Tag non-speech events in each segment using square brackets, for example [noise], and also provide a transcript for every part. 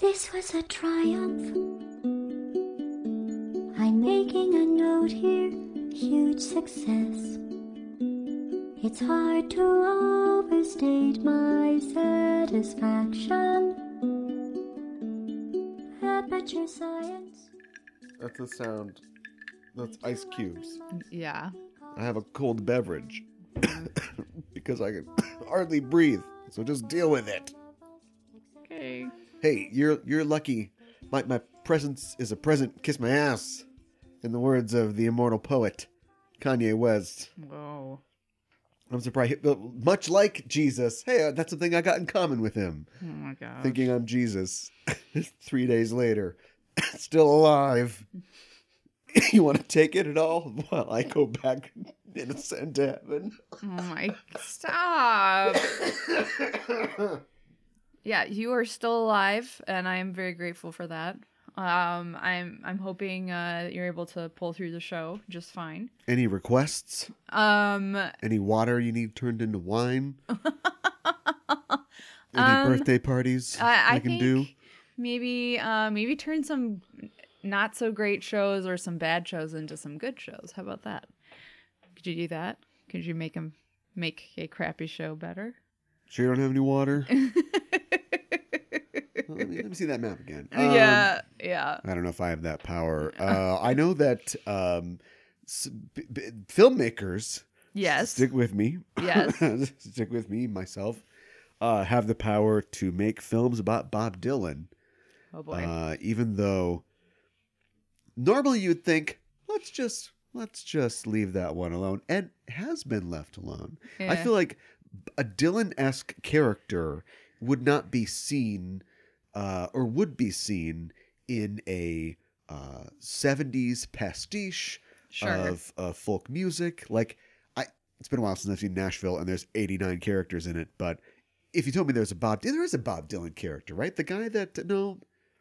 This was a triumph. I'm making a note here, huge success. It's hard to overstate my satisfaction. Aperture science. That's the sound. That's ice cubes. Yeah. I have a cold beverage [coughs] because I can [coughs] hardly breathe. So just deal with it. Hey, you're you're lucky. My my presence is a present. Kiss my ass. In the words of the immortal poet Kanye West. Whoa. I'm surprised. Much like Jesus, hey, uh, that's something I got in common with him. Oh my god. Thinking I'm Jesus. [laughs] Three days later, [laughs] still alive. [laughs] you want to take it at all while I go back and ascend to heaven? Oh my stop. Yeah, you are still alive and I am very grateful for that. Um I'm I'm hoping uh that you're able to pull through the show just fine. Any requests? Um Any water you need turned into wine? [laughs] Any Um, birthday parties I, I can do? maybe uh maybe turn some not so great shows or some bad shows into some good shows. How about that? Could you do that? Could you make them make a crappy show better? Sure, you don't have any water. [laughs] Well, let, me, let me see that map again. Um, yeah, yeah. I don't know if I have that power. Uh, I know that um, s- b- b- filmmakers Yes. stick with me. Yes. [laughs] stick with me, myself. Uh, have the power to make films about Bob Dylan. Oh boy. Uh, even though normally you'd think, let's just let's just leave that one alone, and has been left alone. I feel like a Dylan esque character would not be seen, uh, or would be seen in a uh, '70s pastiche Sure. of uh, folk music. Like I, it's been a while since I've seen Nashville, and there's 89 characters in it. But if you told me there's a Bob, there is a Bob Dylan character, right? The guy that no,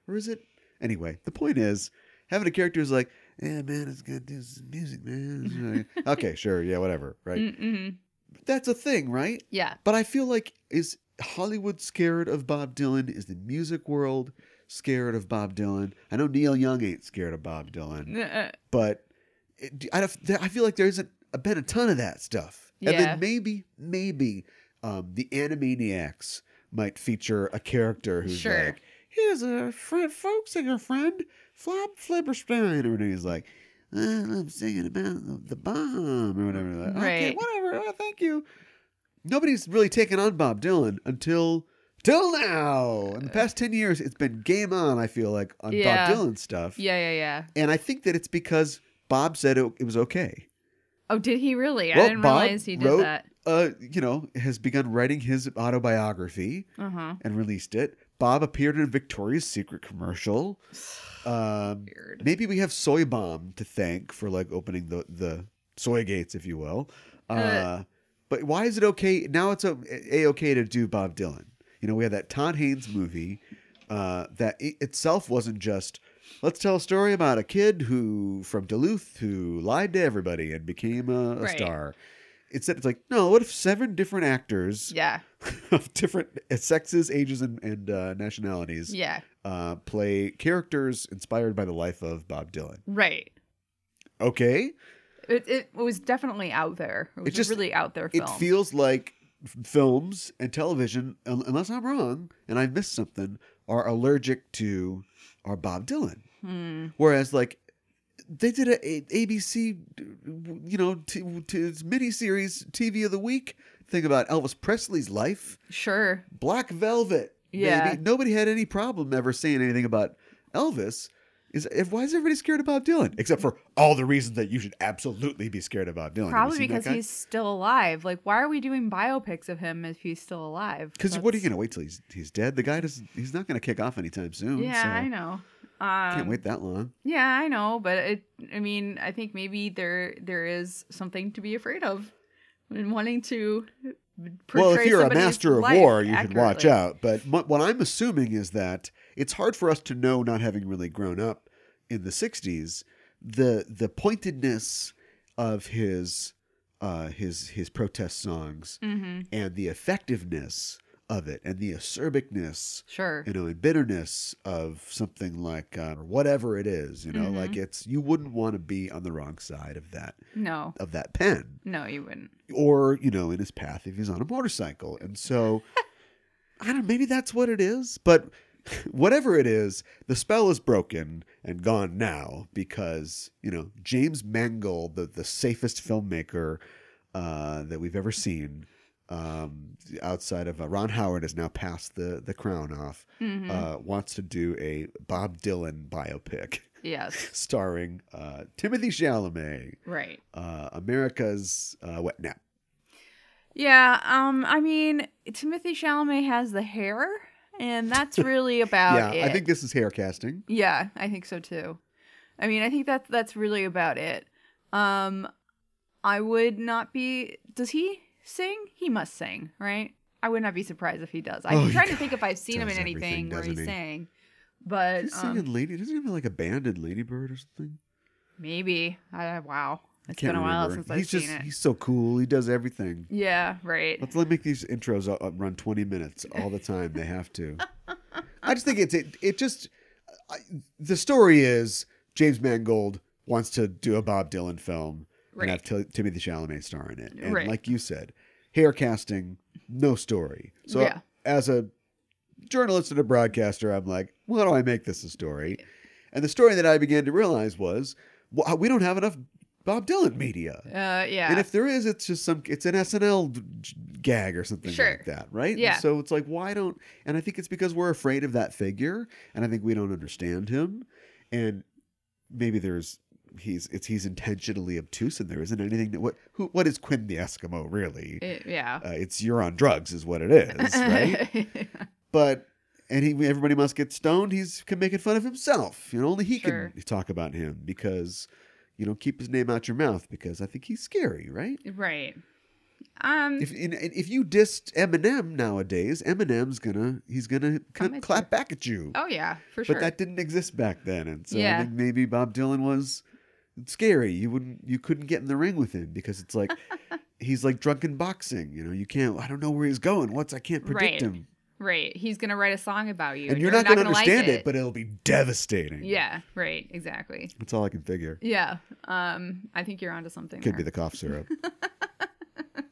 or is it? Anyway, the point is having a character who's like, yeah, man, it's do some music, man. [laughs] Okay, sure, yeah, whatever, right? Mm-hmm. That's a thing, right? Yeah. But I feel like is Hollywood scared of Bob Dylan? Is the music world scared of Bob Dylan? I know Neil Young ain't scared of Bob Dylan, Uh, but it, I, I feel like there isn't been a ton of that stuff. And Yeah. then maybe, maybe um, the Animaniacs might feature a character who's Sure. like, here's a friend, folk singer friend, Flop Flipperstein, or whatever. He's like, "Uh, I'm singing about the, the bomb or whatever. Like, Okay, Right. whatever. Oh, thank you. Nobody's really taken on Bob Dylan until till now. In the past ten years, it's been game on. I feel like on Yeah. Bob Dylan stuff. yeah, yeah, yeah. And I think that it's because Bob said it, it was okay. Oh, did he really? I Well, didn't Bob realize he did wrote- that. Uh, you know, has begun writing his autobiography Uh huh. and released it. Bob appeared in a Victoria's Secret commercial. [sighs] Um, Weird. maybe we have Soy Bomb to thank for like opening the the soy gates, if you will. Uh, Uh, but why is it okay now? It's a, a okay to do Bob Dylan. You know, we had that Todd Haynes movie uh, that it itself wasn't just let's tell a story about a kid who from Duluth who lied to everybody and became a, a Right. star. Instead, it's like no. What if seven different actors Yeah. [laughs] of different sexes, ages, and, and uh, nationalities Yeah. uh, play characters inspired by the life of Bob Dylan? Right. Okay, It, it was definitely out there. It was just- a really out there film. it feels like films and television, unless I'm wrong and I missed something, are allergic to our Bob Dylan. Hmm. Whereas, like, they did a, a ABC, you know, t- t- miniseries TV of the week thing about Elvis Presley's life. Sure. Black Velvet. Yeah. baby. Nobody had any problem ever saying anything about Elvis. Is if why is everybody scared of Bob Dylan? Except for all the reasons that you should absolutely be scared of Bob Dylan. Probably because he's still alive. Like, why are we doing biopics of him if he's still alive? Because what are you gonna wait till he's he's dead? The guy doesn't. He's not gonna kick off anytime soon. Yeah, so I know. Um, Can't wait that long. Yeah, I know, but it. I mean, I think maybe there there is something to be afraid of, in wanting to. Well, if you're a master of war, you should watch out. But what, what I'm assuming is that it's hard for us to know, not having really grown up in the '60s, the the pointedness of his uh, his his protest songs Mm-hmm. and the effectiveness of it and the acerbicness Sure. you know, and bitterness of something like uh, or whatever it is, you know, Mhm. like it's you wouldn't want to be on the wrong side of that No. of that pen, No, you wouldn't. or you know, in his path if he's on a motorcycle, and so [laughs] I don't. Maybe that's what it is, but [laughs] whatever it is, the spell is broken and gone now because you know James Mangold, the the safest filmmaker uh, that we've ever seen. Um, outside of uh, Ron Howard has now passed the the crown off Mhm. uh, wants to do a Bob Dylan biopic yes. [laughs] starring uh, Timothy Chalamet, Right. uh, America's uh, wet nap. Yeah. Um. I mean, Timothy Chalamet has the hair, and that's [laughs] really about yeah, it. I think this is hair casting. Yeah, I think so too. I mean, I think that that's really about it. Um, I would not be. Does he sing? He must sing, right? I would not be surprised if he does. I'm Oh, trying to think if I've seen him in anything where he he? sang, but He's um, singing Lady. Doesn't he have like a band in Ladybird or something? maybe. I, wow, it's Can't been a while remember. since I've he's seen just it. he's so cool. He does everything. Yeah, right. Let's let make these intros uh, uh, run twenty minutes all the time. They have to. [laughs] I just think it's it. It just I, the story is James Mangold wants to do a Bob Dylan film and have Right. T- Timothy Chalamet star in it, and Right. like you said, hair casting, no story. So Yeah. as a journalist and a broadcaster, I'm like, why do I make this a story? And the story that I began to realize was, well, we don't have enough Bob Dylan media. Uh, yeah. And if there is, it's just some, it's an SNL gag or something Sure. like that, right? And Yeah. so it's like, why don't, and I think it's because we're afraid of that figure, and I think we don't understand him, and maybe there's, he's, it's, he's intentionally obtuse, and there isn't anything that, what, who, what is Quinn the Eskimo really? It- yeah. Uh, it's you're on drugs, is what it is, right? [laughs] but and he everybody must get stoned. He's can making fun of himself. You know, only he Sure. can talk about him because you know keep his name out your mouth because I think he's scary, right? right. Um. If in, if you dissed Eminem nowadays, Eminem's gonna he's gonna clap you. back at you. oh yeah, for sure. but that didn't exist back then, and so I Yeah. think maybe Bob Dylan was scary. You wouldn't you couldn't get in the ring with him because it's like [laughs] he's like drunken boxing. You know, you can't. I don't know where he's going. What's I can't predict Right. him. right. He's gonna write a song about you, and you're, not, going to like understand it. but it'll be devastating. yeah. Right. Exactly. that's all I can figure. Yeah. Um. I think you're onto something. Could there. be the cough syrup. [laughs]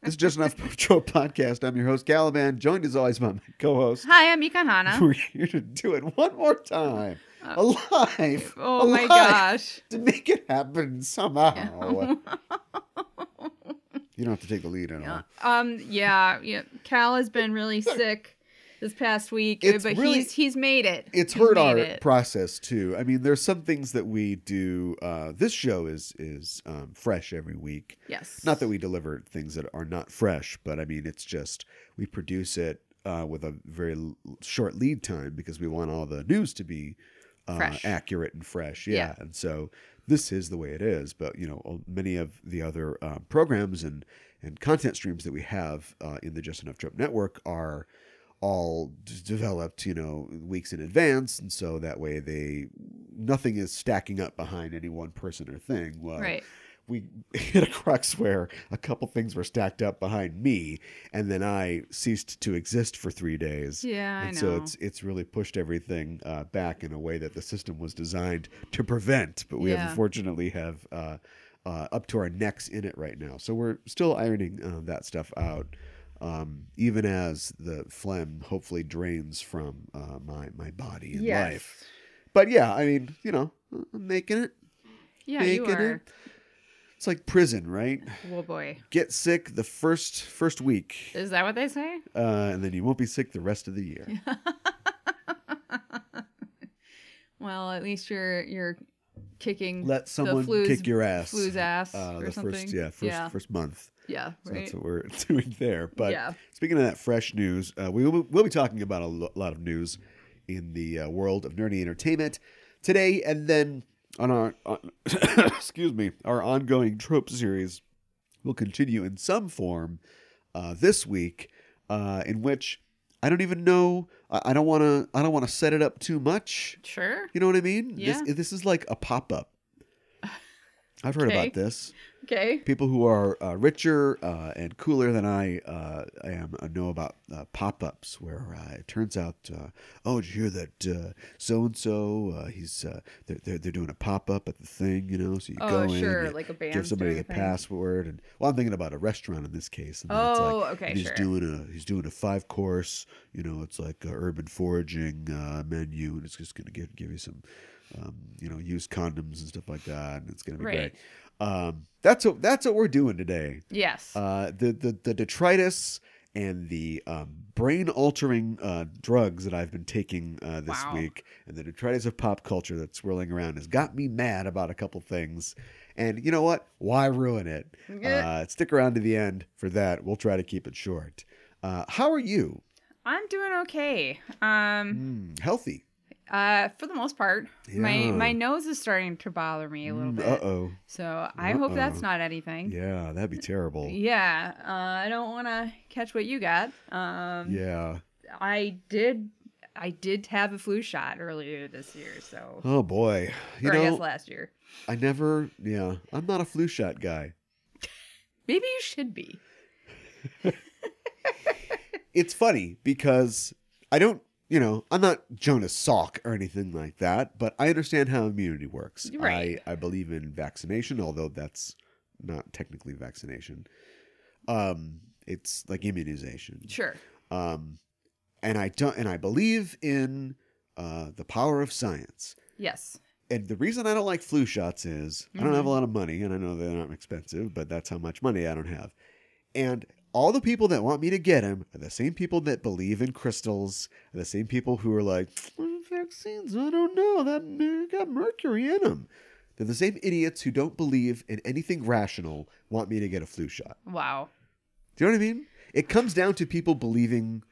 this is just enough Patrol podcast. I'm your host Caliban, joined as always by my co-host. Hi, I'm Mika Hana. [laughs] We're here to do it one more time, alive. Oh my gosh. To make it happen somehow. [laughs] you don't have to take the lead at all. Um. Yeah. Yeah. Cal has been really sick this past week, It's but really- he's he's made it. it's He's hurt our it. process too. I mean, there's some things that we do. Uh, this show is is um, fresh every week. yes. Not that we deliver things that are not fresh, but I mean, it's just we produce it uh, with a very l- short lead time because we want all the news to be uh, accurate and fresh. Yeah. Yeah. and so this is the way it is. But you know, many of the other uh, programs and and content streams that we have uh, in the Just Enough Trope Network are all developed, you know, weeks in advance, and so that way they nothing is stacking up behind any one person or thing. Well, Right. We [laughs] hit a crux where a couple things were stacked up behind me, and then I ceased to exist for three days. Yeah, I and know. so it's it's really pushed everything uh, back in a way that the system was designed to prevent. But we have unfortunately have uh, uh, up to our necks in it right now. So we're still ironing uh, that stuff out. Um, even as the phlegm hopefully drains from uh, my my body and Yes. life, but yeah, I mean, you know, I'm making it, Yeah, you are. it. It's like prison, right? Oh boy. Get sick the first first week, Is that what they say? uh, and then you won't be sick the rest of the year. [laughs] Well, at least you're you're kicking Let someone flu's- kick your ass. flu's ass uh, or the something. first yeah first yeah. first month. yeah, So right. that's what we're [laughs] doing there. But Yeah. speaking of that fresh news, uh, we will we'll be talking about a lo- lot of news in the uh, world of nerdy entertainment today, and then on our on, [coughs] excuse me our ongoing trope series will continue in some form uh, this week, uh, in which I don't even know. I, I don't want to. I don't want to set it up too much. Sure. You know what I mean? Yeah. This, this is like a pop up. I've heard Okay. about this. Okay. People who are uh, richer uh, and cooler than I uh, am uh, know about uh, pop-ups, where uh, it turns out, uh, oh, did you hear that so and so? He's uh, they're, they're they're doing a pop-up at the thing, you know. So you Oh, go in, sure, you like a band give somebody the thing. password, and well, I'm thinking about a restaurant in this case. And Oh, like, okay, he's sure. doing a he's doing a five course, you know, it's like a urban foraging uh, menu, and it's just gonna give give you some, um, you know, use condoms and stuff like that, and it's gonna be Right. great. Um, that's what that's what we're doing today. Yes. Uh, the the the detritus and the um, brain altering uh, drugs that I've been taking uh, this Wow. week, and the detritus of pop culture that's swirling around has got me mad about a couple things. And you know what? Why ruin it? Yeah. Uh, stick around to the end for that. We'll try to keep it short. Uh, how are you? I'm doing okay. Um, Mm, healthy. Uh, for the most part, my Yeah. my nose is starting to bother me a little bit. Uh oh. So I hope that's not anything. Yeah, that'd be terrible. Yeah, uh, I don't want to catch what you got. Um, Yeah. I did, I did have a flu shot earlier this year, so Oh boy. You or I guess know, last year. I never. Yeah, I'm not a flu shot guy. [laughs] Maybe you should be. [laughs] it's funny because I don't, you know, I'm not Jonas Salk or anything like that, but I understand how immunity works. Right. I, I believe in vaccination, although that's not technically vaccination. Um, it's like immunization. Sure. Um, and I don't, and I believe in uh, the power of science. Yes. And the reason I don't like flu shots is I don't have a lot of money, and I know they're not expensive, but that's how much money I don't have. And all the people that want me to get them are the same people that believe in crystals, are the same people who are like, "Mm, vaccines, I don't know, that got mercury in them. They're the same idiots who don't believe in anything rational want me to get a flu shot. Wow. Do you know what I mean? It comes down to people believing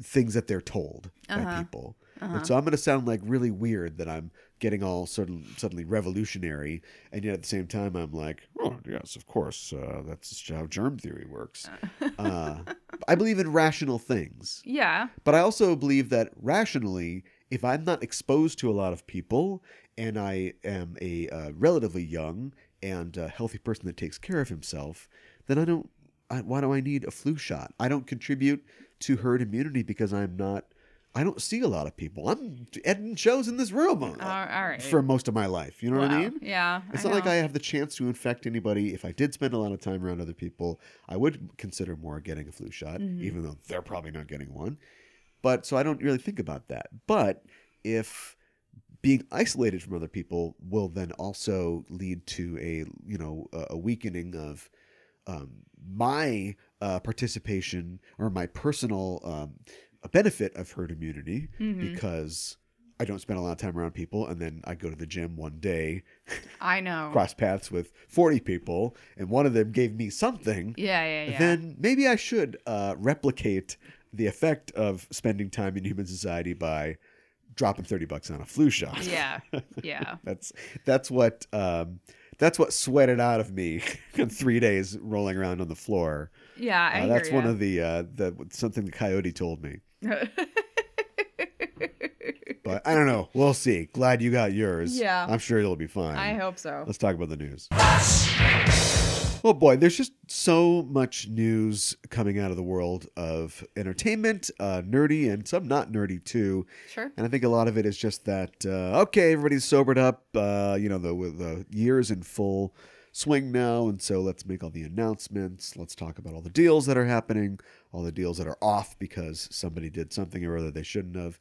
things that they're told by Uh-huh. people. And so I'm going to sound like really weird that I'm getting all sort of suddenly revolutionary, and yet at the same time I'm like, oh yes, of course, uh, that's just how germ theory works. uh, I believe in rational things, Yeah. but I also believe that rationally, if I'm not exposed to a lot of people and I am a uh, relatively young and uh, healthy person that takes care of himself, then I don't. I, why do I need a flu shot? I don't contribute to herd immunity because I'm not. I don't see a lot of people. I'm editing shows in this room uh, All, all right. for most of my life. You know what I mean? Yeah. It's I not like. I have the chance to infect anybody. If I did spend a lot of time around other people, I would consider more getting a flu shot, Mm-hmm. even though they're probably not getting one. But so I don't really think about that. But if being isolated from other people will then also lead to a you know a weakening of um, my uh, participation or my personal um, benefit of herd immunity Mm-hmm. because I don't spend a lot of time around people, and then I go to the gym one day I know. [laughs] cross paths with 40 people and one of them gave me something, Yeah, yeah, yeah. then maybe I should uh, replicate the effect of spending time in human society by dropping 30 bucks on a flu shot. yeah. [laughs] Yeah. that's that's what um, that's what sweated out of me [laughs] in three days rolling around on the floor. Yeah. I Uh, that's one of the uh, the something the coyote told me. [laughs] But I don't know. We'll see. Glad you got yours. Yeah. I'm sure it'll be fine. I hope so. Let's talk about the news. Oh boy, there's just so much news coming out of the world of entertainment, uh, nerdy and some not nerdy too. Sure. And I think a lot of it is just that uh, okay, everybody's sobered up. Uh, you know, the the year is in full swing now, and so let's make all the announcements. Let's talk about all the deals that are happening, all the deals that are off because somebody did something or other they shouldn't have.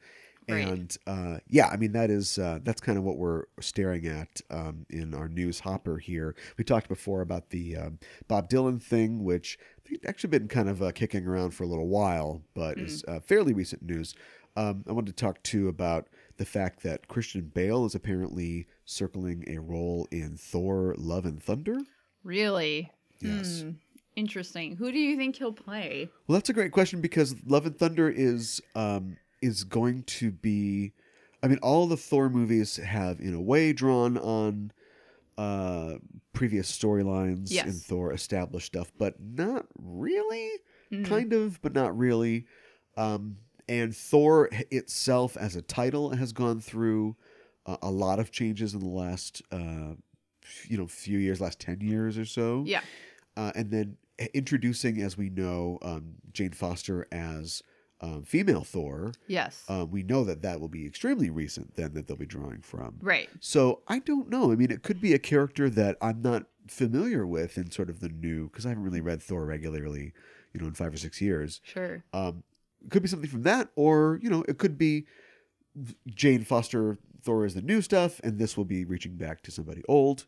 Right. And uh, yeah, I mean that is uh, that's kind of what we're staring at um, in our news hopper here. We talked before about the um, Bob Dylan thing, which I actually been kind of uh, kicking around for a little while, but is uh, fairly recent news. Um, I wanted to talk too about the fact that Christian Bale is apparently circling a role in Thor: Love and Thunder. Really? Yes. Hmm. Interesting. Who do you think he'll play? Well, that's a great question because Love and Thunder is um, is going to be. I mean, all the Thor movies have, in a way, drawn on uh, previous storylines Yes. in Thor, established stuff, but not really. Mhm. Kind of, but not really. Um, and Thor itself, as a title, has gone through uh, a lot of changes in the last uh, you know few years, last ten years or so. Yeah. uh, and then introducing, as we know, um, Jane Foster as um, female Thor. Yes. Um, we know that that will be extremely recent then that they'll be drawing from. right. So I don't know. I mean, it could be a character that I'm not familiar with in sort of the new because I haven't really read Thor regularly, you know, in five or six years. Sure. Um, it could be something from that, or you know, it could be Jane Foster Thor is the new stuff, and this will be reaching back to somebody old.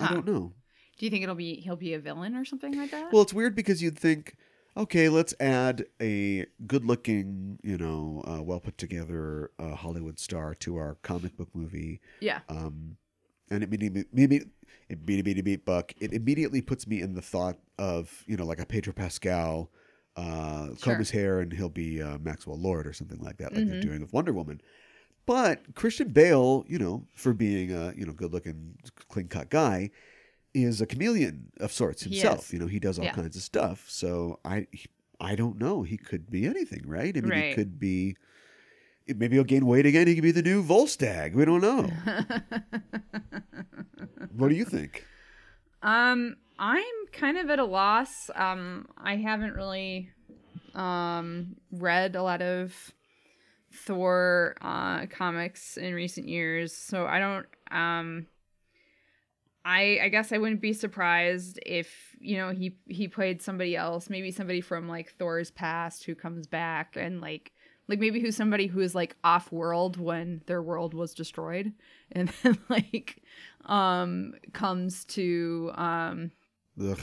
I don't know. Do you think it'll be he'll be a villain or something like that? Well, it's weird because you'd think, okay, let's add a good-looking, you know, uh, well put together uh, Hollywood star to our comic book movie. yeah. Um, and it maybe maybe it beat beat beat buck. It immediately puts me in the thought of you know like a Pedro Pascal, uh, comb Sure. his hair and he'll be uh, Maxwell Lord or something like that, like they're Mhm. doing with Wonder Woman. But Christian Bale, you know, for being a you know good looking, clean cut guy, is a chameleon of sorts himself. You know, he does all Yeah. kinds of stuff. So I I don't know. He could be anything, right? I mean, he could be. Maybe he'll gain weight again. He could be the new Volstagg. We don't know. [laughs] what do you think? Um, I'm kind of at a loss. Um, I haven't really um read a lot of Thor uh comics in recent years, so I don't um I I guess I wouldn't be surprised if, you know, he he played somebody else, maybe somebody from like Thor's past who comes back and like like maybe who's somebody who is like off world when their world was destroyed and then [laughs] like um comes to um Ugh.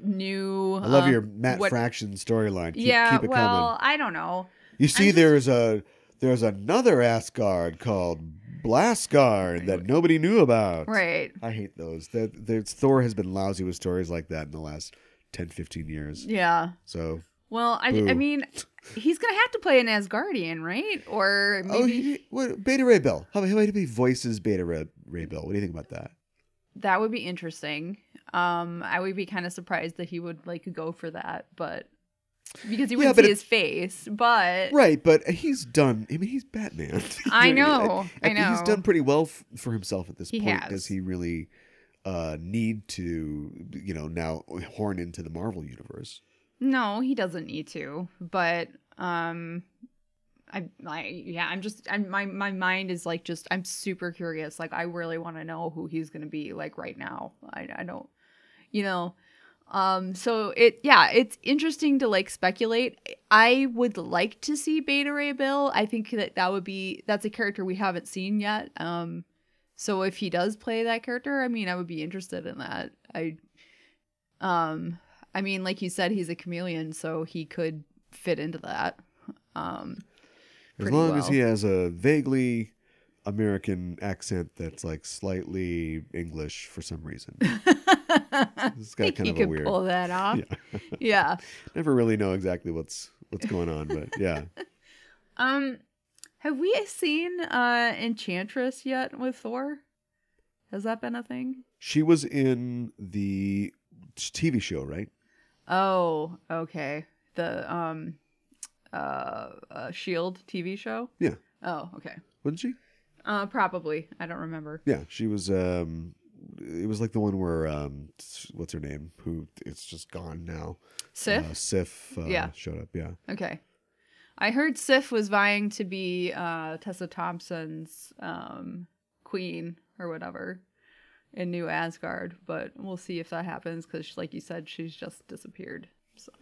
new I love um, your Matt what- Fraction storyline. Keep, yeah keep it well coming. i don't know You see, just- there's a there's another Asgard called Blastgard that nobody knew about. right I hate those. That there's Thor has been lousy with stories like that in the last 10, 15 years. yeah So well i, I mean he's gonna have to play an asgardian right or maybe oh, he, what Beta Ray Bill? How about how about he voices Beta Ray, Ray Bill? What do you think about that? That would be interesting um i would be kind of surprised that he would like go for that but because he wouldn't but see his face but Right, but he's done. I mean, he's Batman. [laughs] I know, I He's know. He's done pretty well f- for himself at this He point. has. Does he really uh, need to, you know, now horn into the Marvel universe? No, he doesn't need to. But um I I yeah, I'm just I'm my my mind is like just I'm super curious. Like I really want to know who he's to be like right now. I I don't you know um so it yeah, it's interesting to like speculate. I would like to see Beta Ray Bill. I think that that would be that's a character we haven't seen yet. Um so if he does play that character, I mean, I would be interested in that. I um I mean, like you said, he's a chameleon, so he could fit into that. Um, As long as he has a vaguely American accent that's like slightly English for some reason. [laughs] It's got kind he of a could weird. pull that off. Yeah. [laughs] Yeah. [laughs] Never really know exactly what's what's going on, but yeah. Um, have we seen uh Enchantress yet with Thor? Has that been a thing? She was in the TV show, right? Oh, okay. The um, uh, uh Shield TV show. Yeah. Oh, okay. Wasn't she? Uh, probably. I don't remember. Yeah, she was. um It was like the one where um, what's her name? Who it's just gone now. Sif. Uh, Sif. Uh, Yeah. showed up. Yeah. Okay. I heard Sif was vying to be uh, Tessa Thompson's um, queen or whatever in New Asgard, but we'll see if that happens because, like you said, she's just disappeared. So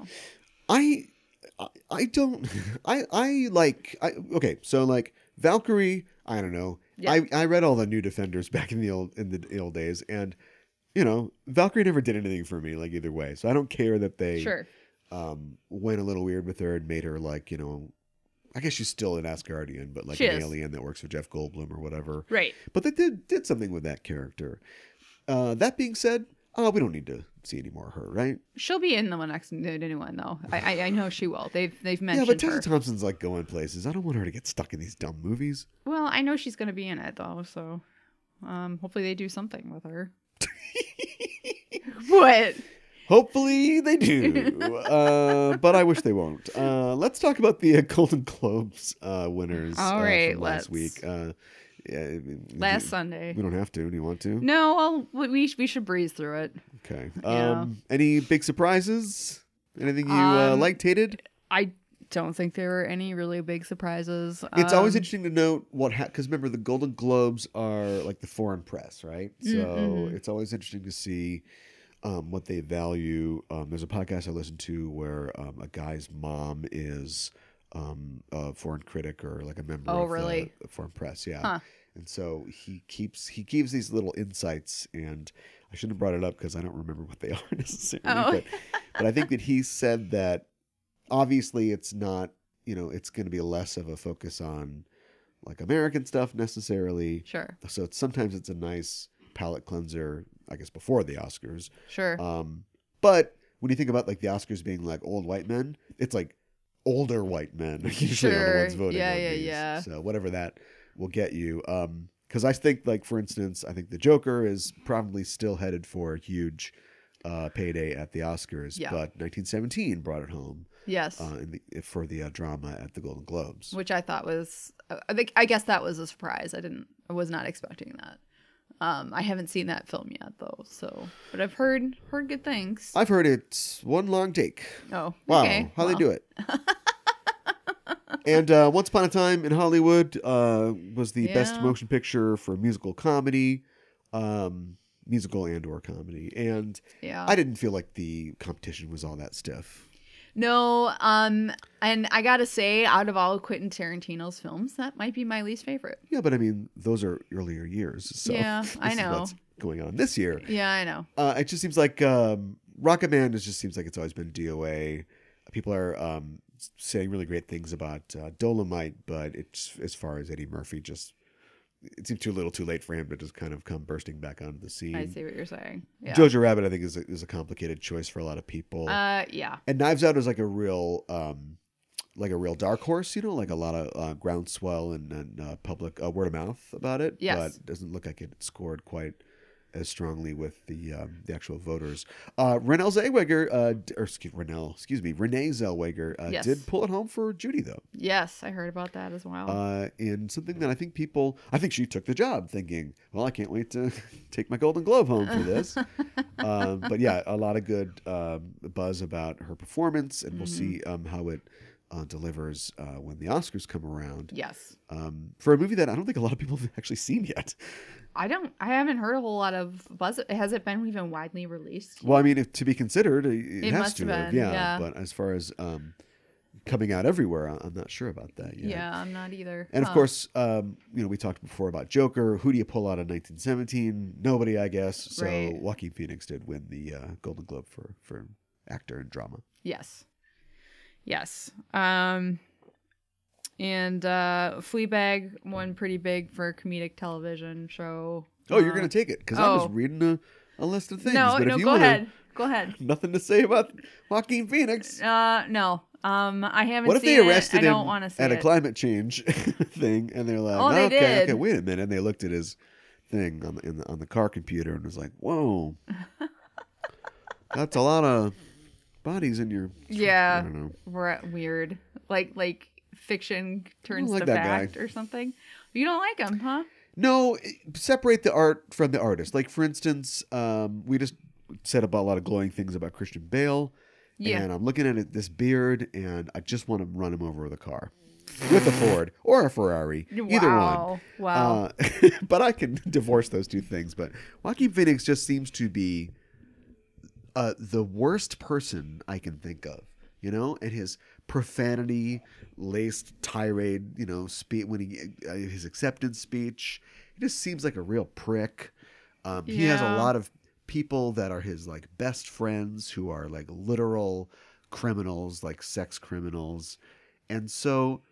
I I- I don't [laughs] I I like I okay so like Valkyrie I don't know Yeah. I I read all the new Defenders [laughs] back in the old in the old days and you know Valkyrie never did anything for me like either way so I don't care that they sure, um went a little weird with her and made her like you know I guess she's still an Asgardian but like She an is. alien that works for Jeff Goldblum or whatever right? but they did did something with that character uh that being said oh we don't need to see any more of her right She'll be in the one next new one though. I I, I know she will. They've they've mentioned. yeah but Tessa her. Thompson's like going places I don't want her to get stuck in these dumb movies. well, I know she's gonna be in it though, so um, hopefully they do something with her. [laughs] what? Hopefully they do, [laughs] uh, but I wish they won't. Uh, let's talk about the uh, [laughs] Golden Globes uh, winners All uh, right, from last let's. week. Uh, Yeah, I mean, Last we- Sunday. We don't have to. Do you want to? No, well, we we should breeze through it. Okay. Yeah. Um, any big surprises? Anything you uh, Um, liked, hated? I don't think there were any really big surprises. It's always Um, interesting to note what because remember the Golden Globes are like the foreign press, right? So mhm. it's always interesting to see um, what they value. Um, there's a podcast I listen to where um, a guy's mom is um, a foreign critic or like a member Oh, of really? the foreign press, yeah. Huh. And so he keeps he gives these little insights, and I shouldn't have brought it up because I don't remember what they [laughs] are necessarily. Oh. But but I think that he said that obviously it's not you know it's going to be less of a focus on like American stuff necessarily. Sure, So it's sometimes it's a nice palate cleanser, I guess, before the Oscars. sure. Um, but when you think about like the Oscars being like old white men, it's like older white men [laughs] usually are the ones voting. Yeah, on yeah, these. yeah. So whatever that will get you. Um, because I think like for instance, I think the Joker is probably still headed for a huge uh, payday at the Oscars, Yeah. but 1917 brought it home yes, uh, in the, for the uh, drama at the Golden Globes. which I thought was. I think I guess that was a surprise. I didn't. I was not expecting that. Um, I haven't seen that film yet though, so but I've heard heard good things. I've heard it's one long take. oh, Wow, okay. how they do it. [laughs] and uh, Once Upon a Time in Hollywood uh, was the best Yeah. motion picture for musical comedy, um, musical and or comedy. And Yeah. I didn't feel like the competition was all that stiff. No, um, and I gotta say, out of all of Quentin Tarantino's films, that might be my least favorite. Yeah, but I mean, those are earlier years. So Yeah, [laughs] this I is know. what's going on this year. Yeah, I know. Uh, it just seems like um, Rocket Man. It just seems like it's always been DOA. People are um, saying really great things about uh, Dolomite, but it's as far as Eddie Murphy, just it seems too little, too late for him to just kind of come bursting back onto the scene. I see what you're saying. Yeah. Jojo Rabbit, I think, is a, is a complicated choice for a lot of people. uh, yeah. and Knives Out is like a real, um, like a real dark horse, you know, like a lot of uh, groundswell and, and uh, public uh, word of mouth about it. Yes. but it doesn't look like it scored quite as strongly with the um, the actual voters. Uh, Renee Zellweger, uh, or excuse Renelle, excuse me, Renee Zellweger uh, Yes. did pull it home for Judy though, Yes, I heard about that as well. uh, in something that I think people, I think she took the job, thinking, well, I can't wait to [laughs] take my Golden Globe home for this. [laughs] um, but yeah, a lot of good um, buzz about her performance, and we'll see um, how it uh, delivers uh, when the Oscars come around. yes. Um, for a movie that I don't think a lot of people have [laughs] actually seen yet. I don't. I haven't heard a whole lot of buzz. Has it been even widely released? Well, I mean, if, to be considered, it, it has to have yeah, yeah. But as far as um, coming out everywhere, I'm not sure about that yet. Yeah, I'm not either. And of course, um, you know, we talked before about Joker. Who do you pull out of 1917? Nobody, I guess. So Right. Joaquin Phoenix did win the uh, Golden Globe for for actor in drama. Yes. Yes. Um and uh Fleabag won pretty big for comedic television show. Oh, you're Uh, gonna take it because I was oh. reading a, a list of things. No, but no, if you go wanna- ahead. Go ahead. [laughs] Nothing to say about Joaquin Phoenix. Uh no. Um I haven't What if seen they arrested it. I don't him want to see at a it. climate change [laughs] thing, and they're like, Oh, they "Okay, did. okay, wait a minute," and they looked at his thing on the, in the on the car computer and was like, "Whoa, [laughs] that's a lot of bodies in your." I yeah. don't know. We're weird. Like like fiction turns like to that guy. fact or something. You don't like him, huh? No, separate the art from the artist. Like for instance, um, we just said about a lot of glowing things about Christian Bale. Yeah. And I'm looking at it, this beard, and I just want to run him over with a car, with a Ford or a Ferrari, either one. wow. Wow. Uh, [laughs] but I can divorce those two things. But Joaquin Phoenix just seems to be uh, the worst person I can think of. You know, and his profanity laced tirade. You know, speech when he uh, his acceptance speech. He just seems like a real prick. Um, He has a lot of people that are his like best friends who are like literal criminals, like sex criminals, and so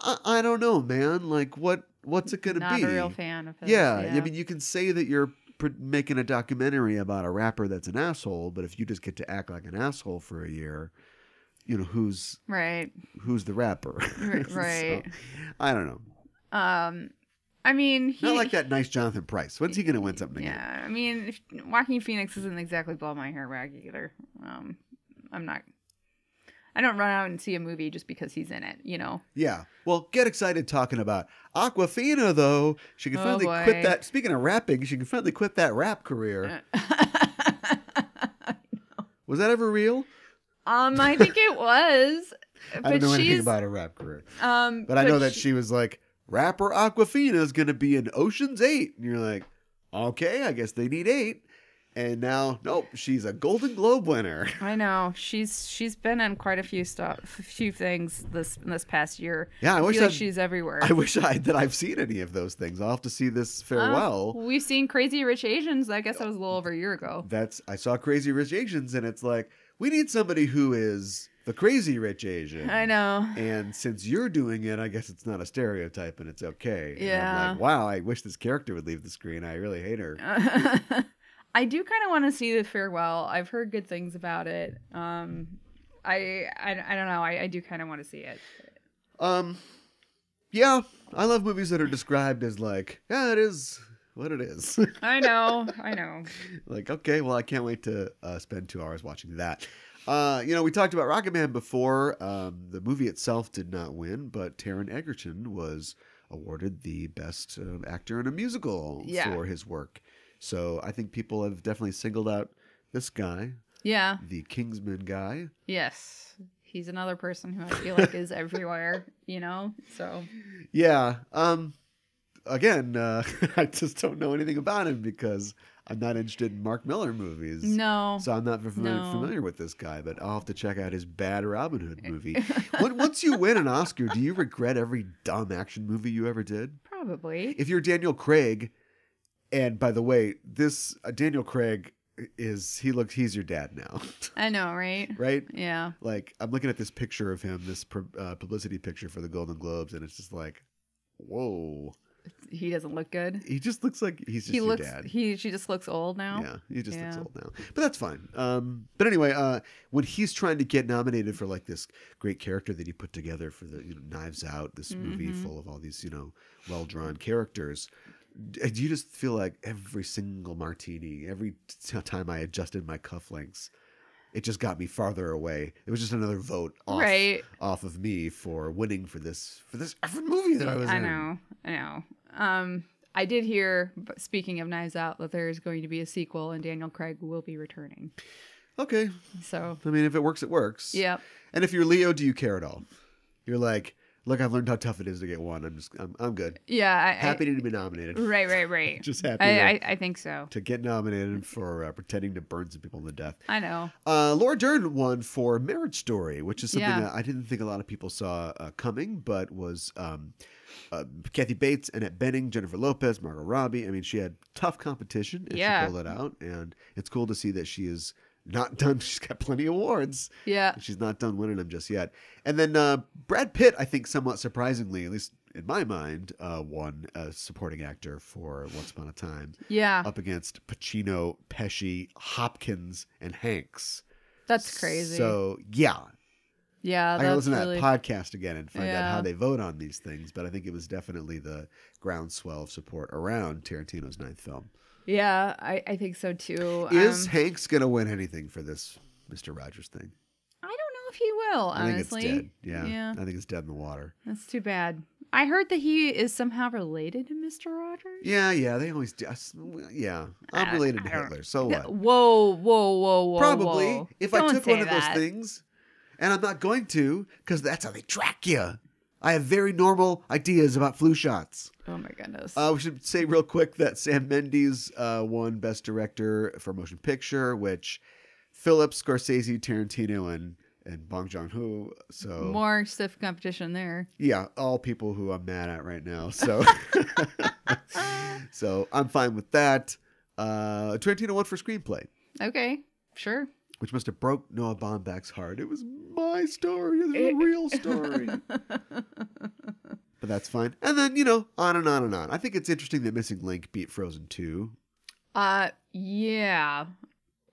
I, I don't know, man. Like, what what's it gonna Not be? a real fan of his. yeah, I mean, you can say that you're making a documentary about a rapper that's an asshole, but if you just get to act like an asshole for a year, you know who's right. who's the rapper? [laughs] R- So, right. I don't know. Um, I mean, he, Not like that nice Jonathan Pryce. When's he gonna win something again? Yeah, I mean, if, Joaquin Phoenix isn't exactly blow my hair back either. Um, I'm not. I don't run out and see a movie just because he's in it. You know. Yeah. Well, get excited talking about Awkwafina, though. She can Oh, finally boy. quit that. Speaking of rapping, she can finally quit that rap career. [laughs] Was that ever real? um, I think it was. [laughs] I don't know anything about her rap career. um, But I know that she was like, rapper Awkwafina is going to be in Ocean's 8. And you're like, okay, I guess they need eight. And now, nope, she's a Golden Globe winner. [laughs] I know she's she's been in quite a few stuff, a few things this this past year. Yeah, I wish feel like she's everywhere. I wish I that I've seen any of those things. I'll have to see this Uh, farewell. we've seen Crazy Rich Asians. I guess that was a little over a year ago. That's I saw Crazy Rich Asians, and it's like we need somebody who is the crazy rich Asian. I know. And since you're doing it, I guess it's not a stereotype, and it's okay. And I'm Yeah. like, wow, I wish this character would leave the screen. I really hate her. [laughs] I do kind of want to see the farewell. I've heard good things about it. Um, I I, I don't know. I, I do kind of want to see it. Um, yeah, I love movies that are described as like, yeah, it is what it is. [laughs] I know. I know. like, okay, well, I can't wait to uh, spend two hours watching that. Uh, you know, we talked about Rocket Man before. Um, the movie itself did not win, but Taron Egerton was awarded the best uh, actor in a musical Yeah. for his work. So I think people have definitely singled out this guy, Yeah. the Kingsman guy. Yes. He's another person who I feel like is everywhere. [laughs] You know. So Yeah. Um. Again, uh, [laughs] I just don't know anything about him because I'm not interested in Mark Millar movies. no. So I'm not familiar, No. familiar with this guy, but I'll have to check out his bad Robin Hood [laughs] movie. When- Once you win an Oscar, do you regret every dumb action movie you ever did? Probably. If you're Daniel Craig, and by the way, this uh, Daniel Craig is he looks he's your dad now, [laughs] I know, right? right? Yeah. Like I'm looking at this picture of him, this uh, publicity picture for the Golden Globes, and it's just like, whoa, He doesn't look good. he just looks like he's just He your looks. dad. He. She just looks old now. Yeah, he just looks old now, but that's fine. Um, but anyway, uh, when he's trying to get nominated for like this great character that he put together for the you know, Knives Out, this movie Mhm. full of all these you know well drawn characters, you just feel like every single martini, every time I adjusted my cufflinks, it just got me farther away. It was just another vote off Right. off of me for winning for this for this effing movie that I was I in. know. I know. Um, I did hear, speaking of Knives Out, that there is going to be a sequel and Daniel Craig will be returning. Okay, So, I mean, if it works, it works. yep. And if you're Leo, do you care at all? You're like, look, I've learned how tough it is to get one. I'm just, I'm, I'm good. Yeah. I, Happy to be nominated. Right, right, [laughs] right. Just happy I, to, I, I think so. to get nominated for uh, pretending to burn some people to death. I know. Uh, Laura Dern won for Marriage Story, which is something Yeah. that I didn't think a lot of people saw uh, coming, but was um, uh, Kathy Bates, Annette Bening, Jennifer Lopez, Margot Robbie. I mean, she had tough competition and Yeah. she pulled it out. And it's cool to see that she is not done. [laughs] She's got plenty of awards. Yeah. She's not done winning them just yet. And then uh, Brad Pitt, I think, somewhat surprisingly, at least in my mind, uh, won a supporting actor for Once Upon a Time Yeah. up against Pacino, Pesci, Hopkins, and Hanks. That's crazy. So yeah, yeah. I gotta listen really. to that podcast again and find out how they vote on these things. But I think it was definitely the groundswell of support around Tarantino's ninth film. Yeah, I, I think so too. Is Um, Hanks gonna win anything for this Mister Rogers thing? I don't know if he will, I think honestly. it's dead. Yeah, Yeah. I think it's dead in the water. That's too bad. I heard that he is somehow related to Mr. Rogers. Yeah, yeah, they always do. Yeah, I'm related to I Hitler. So what? Whoa, whoa, whoa, whoa. Probably. whoa. If I Don't took one of those things, and I'm not going to, because that's how they track you. I have very normal ideas about flu shots. Oh my goodness. Uh, we should say real quick that Sam Mendes uh, won Best Director for Motion Picture, which Phillips, Scorsese, Tarantino, and and Bong Joon Ho. So More stiff competition there. yeah, all people who I'm mad at right now. So [laughs] [laughs] so I'm fine with that. Uh, Tarantino won for screenplay. Okay, sure. Which must have broke Noah Baumbach's heart. It was my story. It was a real [laughs] story. but that's fine. And then, you know, on and on and on. I think it's interesting that Missing Link beat Frozen 2. Uh, yeah.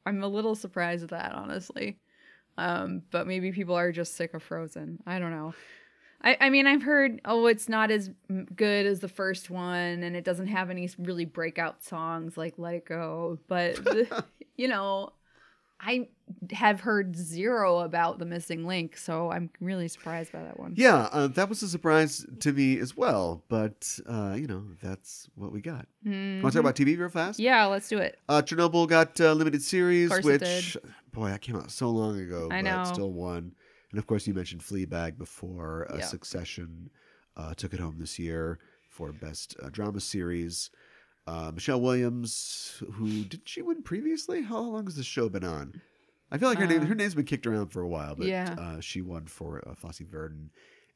I'm a little surprised at that, honestly. Um, but maybe people are just sick of Frozen. I don't know. I, I mean, I've heard, oh, it's not as good as the first one, and it doesn't have any really breakout songs like Let It Go. But, [laughs] you know, I have heard zero about the missing link, so I'm really surprised by that one. Yeah, uh, that was a surprise to me as well. But uh, you know, that's what we got. Mhm. Want to talk about TV real fast? Yeah, let's do it. Uh, Chernobyl got uh, limited series, which boy, that came out so long ago, I but know. still won. And of course, you mentioned Fleabag before. Uh, Yeah. Succession uh, took it home this year for best uh, drama series. Uh, Michelle Williams, who did she win previously? How long has the show been on? I feel like her name Uh, her name's been kicked around for a while, but Yeah. uh, she won for uh, Fosse Verdon,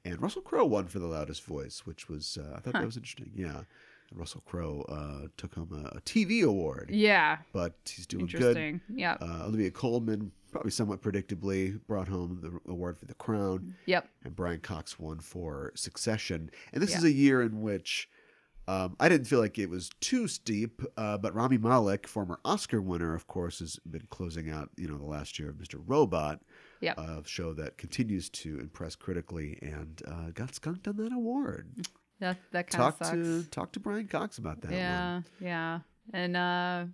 and Russell Crowe won for the loudest voice, which was uh, I thought Huh. that was interesting. Yeah, and Russell Crowe uh, took home a, a TV award, Yeah, but he's doing good. Yeah. Uh, Olivia Colman, probably somewhat predictably, brought home the award for The Crown, Yep. and Brian Cox won for Succession. And this Yeah. is a year in which um, I didn't feel like it was too steep, uh, but Rami Malek, former Oscar winner, of course, has been closing out you know the last year of Mr. Robot, Yep. a show that continues to impress critically and uh, got skunked on that award. That that kind of Talk sucks. to talk to Brian Cox about that. yeah, one. yeah. And uh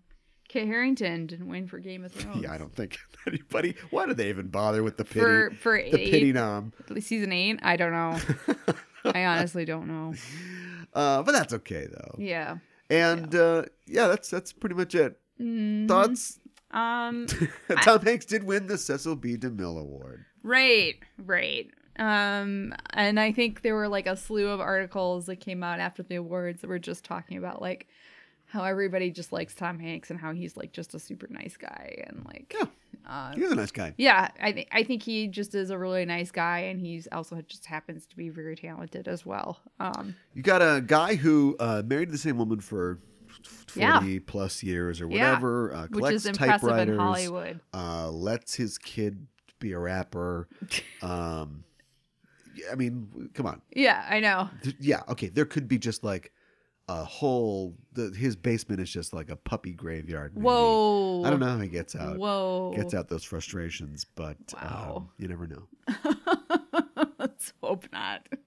Kit Harington didn't win for Game of Thrones. [laughs] Yeah, I don't think [laughs] anybody. Why do they even bother with the pity? for for the eight, pity nom. season eight. I don't know. [laughs] I honestly don't know. Uh, but that's okay though. Yeah. And uh, yeah, that's that's pretty much it. Mhm. Thoughts? Um. [laughs] Tom Hanks did win the Cecil B. DeMille Award. Right. Right. Um. And I think there were like a slew of articles that came out after the awards that were just talking about like how everybody just likes Tom Hanks and how he's like just a super nice guy and like. Yeah, Uh, he's a nice guy. yeah, I think I think he just is a really nice guy, and he's also just happens to be very talented as well. Um, You got a guy who uh, married the same woman for Yeah. plus years or Yeah. whatever. Uh, which is impressive in. Hollywood. Uh, lets his kid be a rapper. [laughs] Um, I mean, come on. Yeah, I know. Th- yeah, okay. There could be just like a whole. The, his basement is just like a puppy graveyard. maybe. Whoa. I don't know how he gets out. Whoa. Gets out those frustrations, but Wow. um, you never know. [laughs] Let's hope not. [laughs]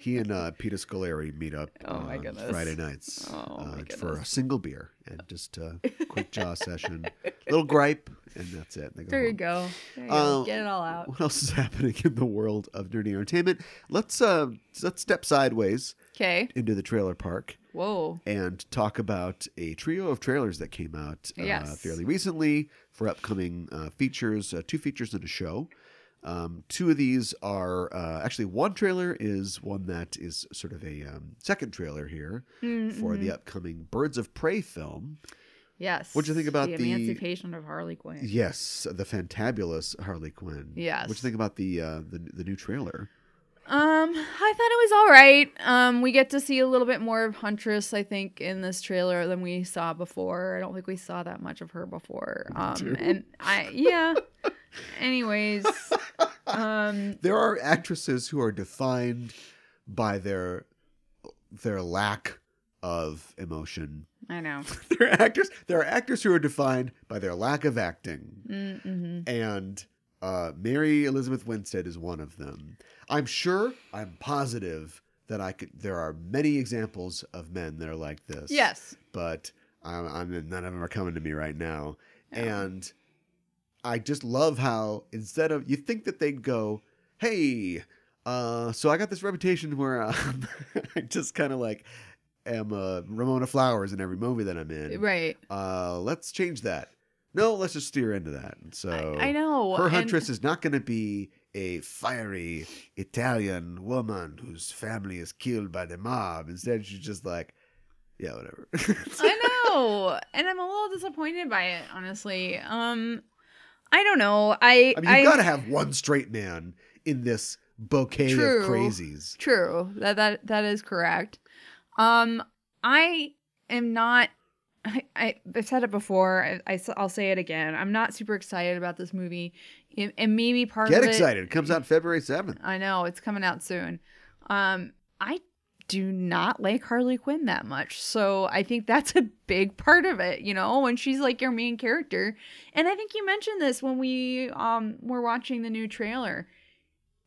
He and uh, Peter Scolari meet up Oh my. Friday nights Oh uh, for a single beer and just a [laughs] quick jaw session, little gripe, and that's it. Go There you home. go. There you Uh, go. Get it all out. What else is happening in the world of nerdy entertainment? Let's uh, let's step sideways Okay. into the trailer park Whoa. and talk about a trio of trailers that came out uh, Yes. fairly recently for upcoming uh, features, uh, two features and a show. Um, two of these are uh, actually one trailer is one that is sort of a um, second trailer here for the upcoming Birds of Prey film. Yes. What'd you think about the the- emancipation of Harley Quinn? Yes, the fantabulous Harley Quinn. Yes. What do you think about the uh, the the new trailer? Um, I thought it was all right. Um, we get to see a little bit more of Huntress, I think, in this trailer than we saw before. I don't think we saw that much of her before. Um, and I, yeah. Anyways, um, There are actresses who are defined by their their lack of emotion. I know. [laughs] there are actors. There are actors who are defined by their lack of acting, Mm-hmm. and uh, Mary Elizabeth Winstead is one of them. I'm sure. I'm positive that I could. There are many examples of men that are like this. Yes. but I'm, I'm none of them are coming to me right now. No. And I just love how instead of you think that they'd go, hey, uh, so I got this reputation where um, [laughs] I just kind of like am uh, Ramona Flowers in every movie that I'm in. Right. Uh, let's change that. No, let's just steer into that. And so I, I know. her and- huntress is not going to be a fiery Italian woman whose family is killed by the mob. Instead, she's just like, yeah, whatever. [laughs] I know, and I'm a little disappointed by it, honestly. Um, I don't know. I I mean, you've got to have one straight man in this bouquet True. of crazies. True. That that that is correct. Um, I am not. I, I I've said it before. I, I will say it again. I'm not super excited about this movie, and, and maybe part Get of it. excited. It comes out February 7th. I know it's coming out soon. Um, I do not like Harley Quinn that much, so I think that's a big part of it. You know, when she's like your main character, and I think you mentioned this when we um were watching the new trailer.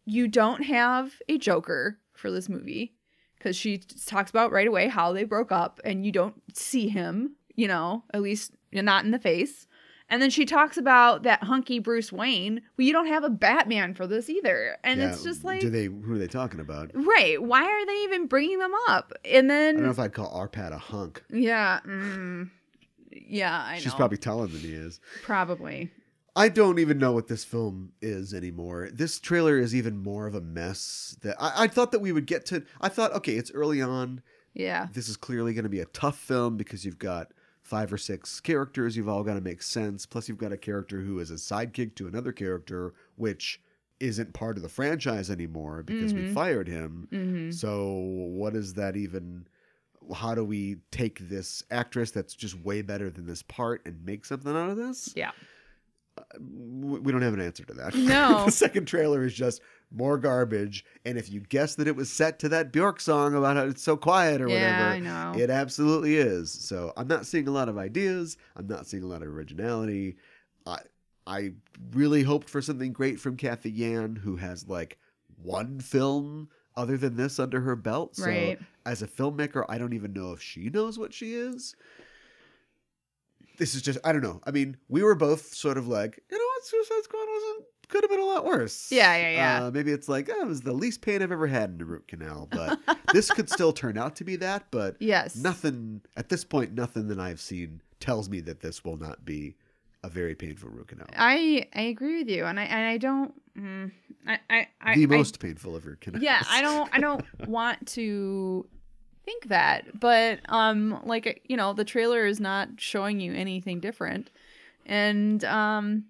You don't have a Joker for this movie because she talks about right away how they broke up, and you don't see him. You know, at least not in the face. And then she talks about that hunky Bruce Wayne. Well, you don't have a Batman for this either. And Yeah, it's just like, do they? Who are they talking about? right? Why are they even bringing them up? And then I don't know if I'd call Arpad a hunk. yeah, mm, yeah, I know. She's probably taller than he is. probably. I don't even know what this film is anymore. This trailer is even more of a mess. That I, I thought that we would get to. I thought, okay, it's early on. Yeah, This is clearly going to be a tough film because you've got five or six characters. You've all got to make sense. Plus, you've got a character who is a sidekick to another character, which isn't part of the franchise anymore because we Mhm. fired him. hmm So, what is that even? How do we take this actress that's just way better than this part and make something out of this? yeah. we we don't have an answer to that. No. [laughs] the second trailer is just more garbage. And if you guess that it was set to that Bjork song about how it's so quiet or Yeah, I whatever, know. it absolutely is. So I'm not seeing a lot of ideas. I'm not seeing a lot of originality. I I really hoped for something great from Cathy Yan, who has like one film other than this under her belt. So Right. as a filmmaker, I don't even know if she knows what she is. This is just I don't know. I mean, we were both sort of like, you know what, Suicide Squad wasn't could have been a lot worse. Yeah, yeah, yeah. Uh, maybe it's like, oh, it was the least pain I've ever had in a root canal, but [laughs] this could still turn out to be that. But Yes. nothing at this point, nothing that I've seen tells me that this will not be a very painful root canal. I I agree with you, and I and I don't. Mm, I I I the I- most painful of root canals. yeah i don't i don't [laughs] want to think that but um like you know the trailer is not showing you anything different and um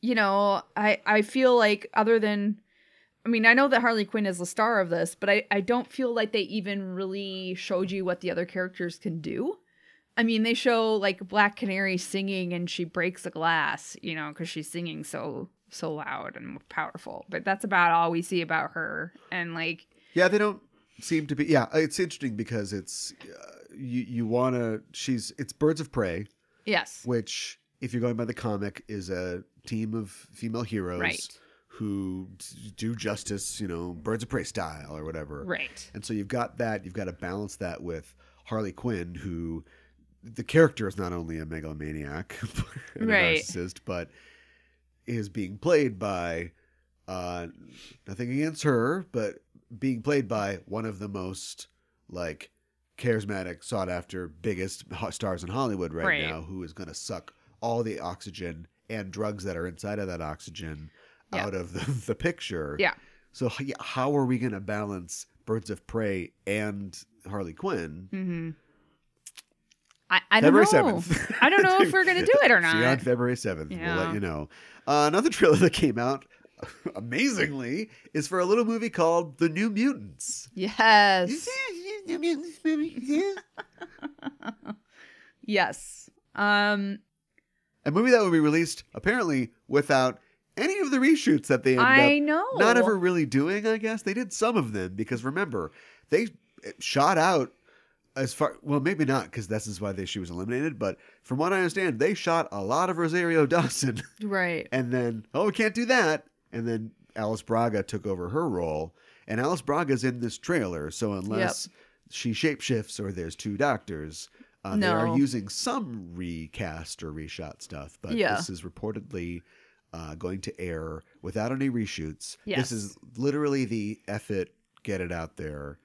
you know i i feel like other than i mean i know that harley quinn is the star of this but i i don't feel like they even really showed you what the other characters can do I mean, they show like Black Canary singing and she breaks a glass, you know, because she's singing so so loud and powerful. But that's about all we see about her. And like, Yeah, they don't seem to be. Yeah, it's interesting because it's uh, you. You want to. She's. It's Birds of Prey, yes, which, if you're going by the comic, is a team of female heroes Right. who do justice. You know, Birds of Prey style or whatever. right, And so you've got that. You've got to balance that with Harley Quinn, who the character is not only a megalomaniac [laughs] and Right. a narcissist, but is being played by uh, nothing against her, but being played by one of the most like charismatic, sought after, biggest stars in Hollywood right, Right. now, who is going to suck all the oxygen and drugs that are inside of that oxygen Yeah. out of the, [laughs] the picture. Yeah. So how are we going to balance Birds of Prey and Harley Quinn? mm-hmm. I I don't February know. 7th. I don't know if we're gonna do it or [laughs] See you on not. February 7th. We'll let you know. Uh, another [laughs] trailer that came out, amazingly, is for a little movie called The New Mutants. Yes, New Mutants movie. Yeah. yes. Um, A movie that would be released apparently without any of the reshoots that they ended I up know. not ever really doing, I guess. They did some of them because remember, they eh, shot out as far well, maybe not because this is why they, she was eliminated, but from what I understand, they shot a lot of Rosario [laughs] Dawson Right. and then, oh, we can't do that. And then Alice Braga took over her role. And Alice Braga's in this trailer, so unless she shapeshifts or there's two doctors, uh, they are using some recast or reshot stuff. But Yeah. this is reportedly uh, going to air without any reshoots. Yes. This is literally the F it, get it out there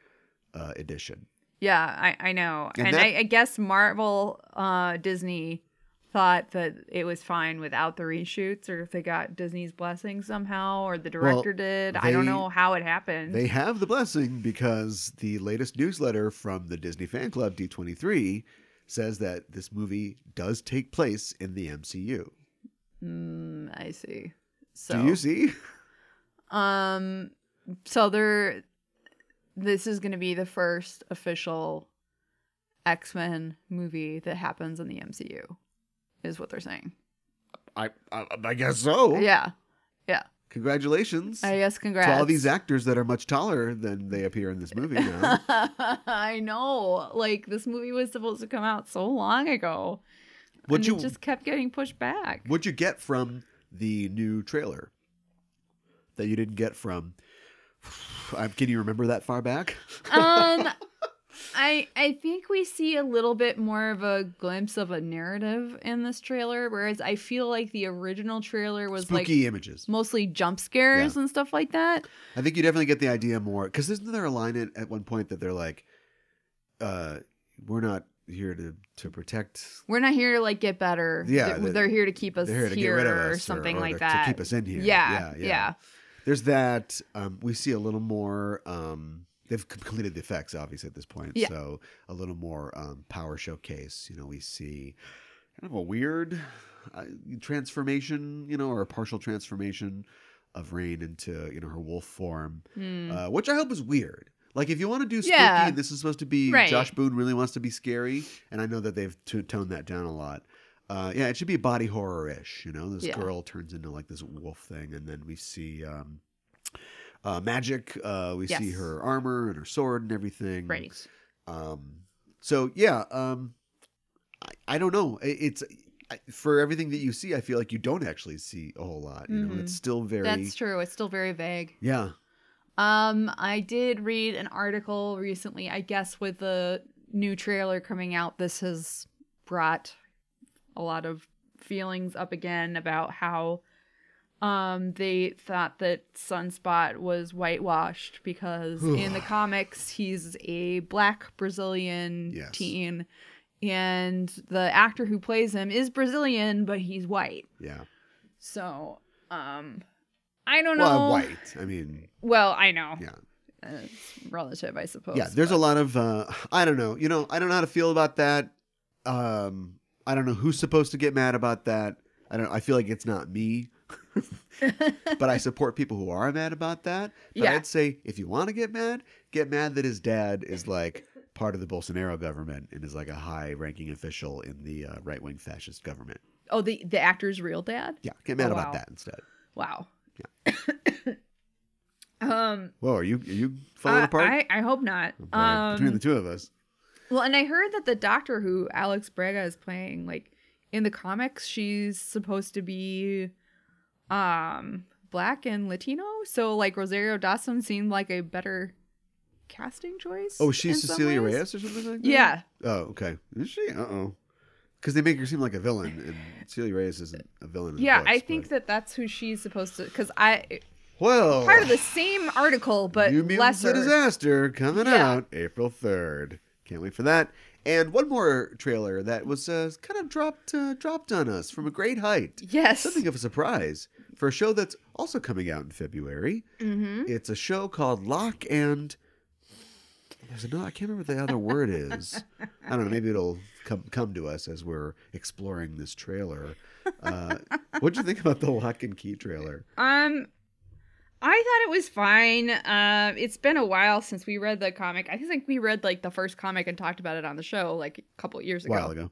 uh, edition. Yeah, I, I know. And And, that- I, I guess Marvel, uh, Disney thought that it was fine without the reshoots or if they got Disney's blessing somehow or the director did. I don't know how it happened. They have the blessing because the latest newsletter from the Disney fan club D23 says that this movie does take place in the MCU. Mm, I see. So Do you see? Um, so they're this is going to be the first official X Men movie that happens in the MCU, is what they're saying. I I, I guess so. Yeah. Yeah, Congratulations I guess. Congrats to all these actors that are much taller than they appear in this movie now. [laughs] I know. Like this movie was supposed to come out so long ago. And you it just kept getting pushed back. What'd you get from the new trailer that you didn't get from? [sighs] Um, can you remember that far back? [laughs] um I I think we see a little bit more of a glimpse of a narrative in this trailer, whereas I feel like the original trailer was Spooky like images. mostly jump scares and stuff like that. I think you definitely get the idea more because isn't there a line at, at one point that they're like, uh, "We're not here to to protect." We're not here to like get better. Yeah, they're, they're here to keep us here here get rid of or something or like to, that. to keep us in here. Yeah, yeah. There's that. Um, we see a little more. Um, they've completed the effects, obviously, at this point. Yeah. So a little more um, power showcase. You know, we see kind of a weird uh, transformation, you know, or a partial transformation of Rain into you know her wolf form, Hmm. uh, which I hope is weird. Like if you want to do spooky, Yeah. this is supposed to be Right. Josh Boone really wants to be scary, and I know that they've t- toned that down a lot. Uh, yeah, it should be body horror ish. You know, this Yeah. girl turns into like this wolf thing, and then we see um, uh, magic. Uh, we see her armor and her sword and everything. right. Um, so yeah, um, I, I don't know. It- It's I, for everything that you see, I feel like you don't actually see a whole lot. You know, Mhm. it's still very That's true. It's still very vague. yeah. Um, I did read an article recently. I guess with the new trailer coming out, this has brought a lot of feelings up again about how um they thought that Sunspot was whitewashed because in the comics he's a black Brazilian Yes. teen and the actor who plays him is Brazilian but he's white. Yeah. So, um I don't know. Well, white. I mean, Well, I know. yeah. It's relative, I suppose. Yeah, there's a lot of uh I don't know. You know, I don't know how to feel about that. Um I don't know who's supposed to get mad about that. I don't I feel like it's not me. [laughs] but I support people who are mad about that. But Yeah. I'd say if you want to get mad, get mad that his dad is like part of the Bolsonaro government and is like a high ranking official in the uh, right wing fascist government. Oh, the the actor's real dad. Yeah, get mad Oh, about wow. that instead. Wow. [coughs] um, Whoa, are you are you falling I, apart? I I hope not. Oh, boy, between the Um, two of us. well, and I heard that the doctor who Alex Braga is playing, like in the comics, she's supposed to be, um, black and Latino. So like Rosario Dawson seemed like a better casting choice. Oh, she's Cecilia. Reyes or something like that? Yeah. Oh, okay. Is she? Uh oh. Because they make her seem like a villain, and Celia Reyes isn't a villain. In the Yeah, books, I think but- that that's who she's supposed to. Because I Well, part of the same article, but New Mutants: lesser. Disaster coming Yeah. out April third. Can't wait for that. And one more trailer that was uh, kind of dropped uh, dropped on us from a great height. Yes. Something of a surprise for a show that's also coming out in February. Mm-hmm. It's a show called Locke and. There's another. I can't remember what the other word is. I don't know. Maybe it'll come come to us as we're exploring this trailer. Uh, what'd you think about the Locke and Key trailer? Um, I thought it was fine. Uh, it's been a while since we read the comic. I think we read like the first comic and talked about it on the show like a couple years ago. A while ago.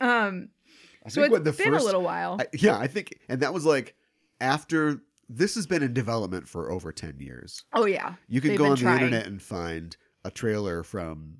Um, I so it's what the been first a little while. I, yeah, I think, and that was like after this has been in development for over ten years. oh yeah, You can They've go on trying. the internet and find a trailer from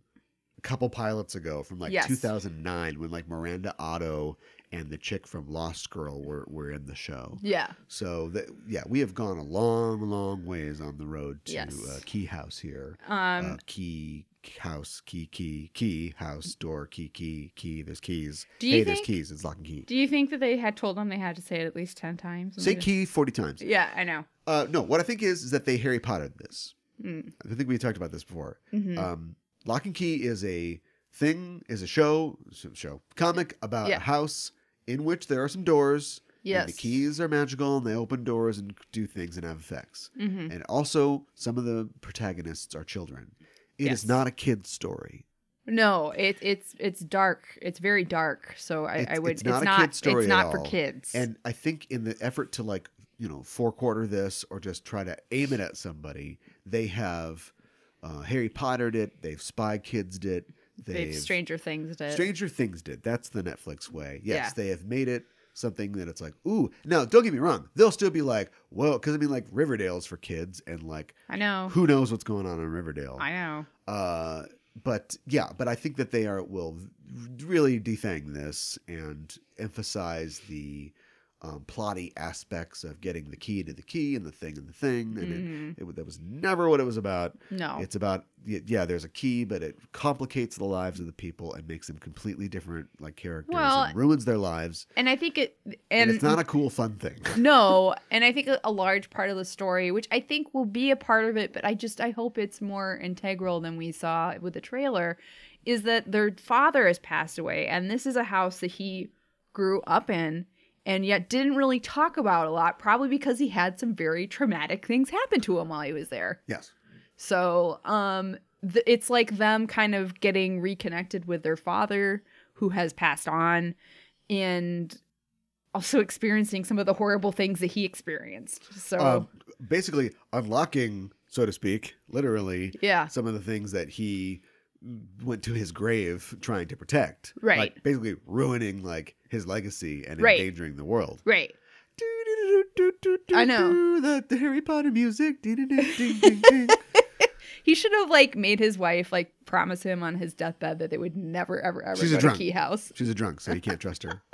a couple pilots ago, from like Yes. 2009, when like Miranda Otto and the chick from Lost Girl were were in the show. yeah, So that yeah, we have gone a long, long ways on the road to Yes. uh, Key House here. um, uh, key house, key, key, key, house, door, key, key, key. There's keys. Do you hey, there's think- keys. It's lock and key. do you think that they had told them they had to say it at least ten times? Say key 40 times. Yeah, I know. Uh, no, what I think is is that they Harry Pottered this. Mm. I think we talked about this before. Mhm. Um, Locke and Key is a thing, is a show, show comic about Yeah. a house in which there are some doors. Yes. And the keys are magical and they open doors and do things and have effects. Mhm. And also, some of the protagonists are children. It is Yes. not a kid's story. No, it, it's it's dark. It's very dark. So I, I would. it's It's not not. a kid's story it's not for all. kids. And I think in the effort to like, you know, four quarter this or just try to aim it at somebody, they have uh, Harry Pottered it. They've Spy Kidsed it. they've Stranger Things did. Stranger Things did. That's the Netflix way. Yes, Yeah. they have made it something that it's like, ooh. Now, don't get me wrong. They'll still be like, whoa, because I mean, like Riverdale's for kids, and like, I know. who knows what's going on in Riverdale. I know. Uh, but yeah, but I think that they are will really defang this and emphasize the um, plotty aspects of getting the key to the key and the thing and the thing, and it, it, that was never what it was about. No. It's about yeah, there's a key, but it complicates the lives of the people and makes them completely different like characters Well- and ruins their lives. and I think it and, And, it's not a cool, fun thing. [laughs] no, and I think a- a large part of the story, which I think will be a part of it, but I just I hope it's more integral than we saw with the trailer, is that their father has passed away, and this is a house that he grew up in, and yet didn't really talk about a lot, probably because he had some very traumatic things happen to him while he was there. yes. So, um, th- it's like them kind of getting reconnected with their father who has passed on and also experiencing some of the horrible things that he experienced. So, Uh, basically unlocking, so to speak, literally yeah. some of the things that he went to his grave trying to protect. Right. Like basically ruining like his legacy and Right. endangering the world. Right. I know. The, the Harry Potter music. [laughs] He should have like made his wife like promise him on his deathbed that they would never ever ever She's go a to. Key House. She's a drunk, so you can't trust her. [laughs]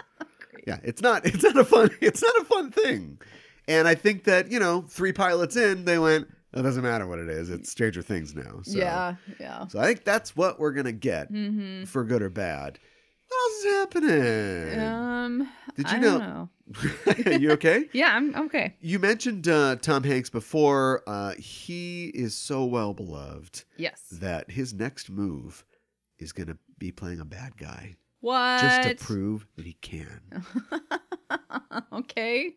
Yeah, it's not it's not a fun it's not a fun thing. And I think that, you know, three pilots in, they went, it doesn't matter what it is. It's Stranger Things now. So. Yeah. Yeah. So I think that's what we're gonna get Mm-hmm. for good or bad. What else is happening? Um. Did you I know? don't know. [laughs] you okay? [laughs] Yeah, I'm okay. You mentioned uh, Tom Hanks before. Uh, he is so well beloved Yes. that his next move is going to be playing a bad guy What? just to prove that he can. [laughs] okay.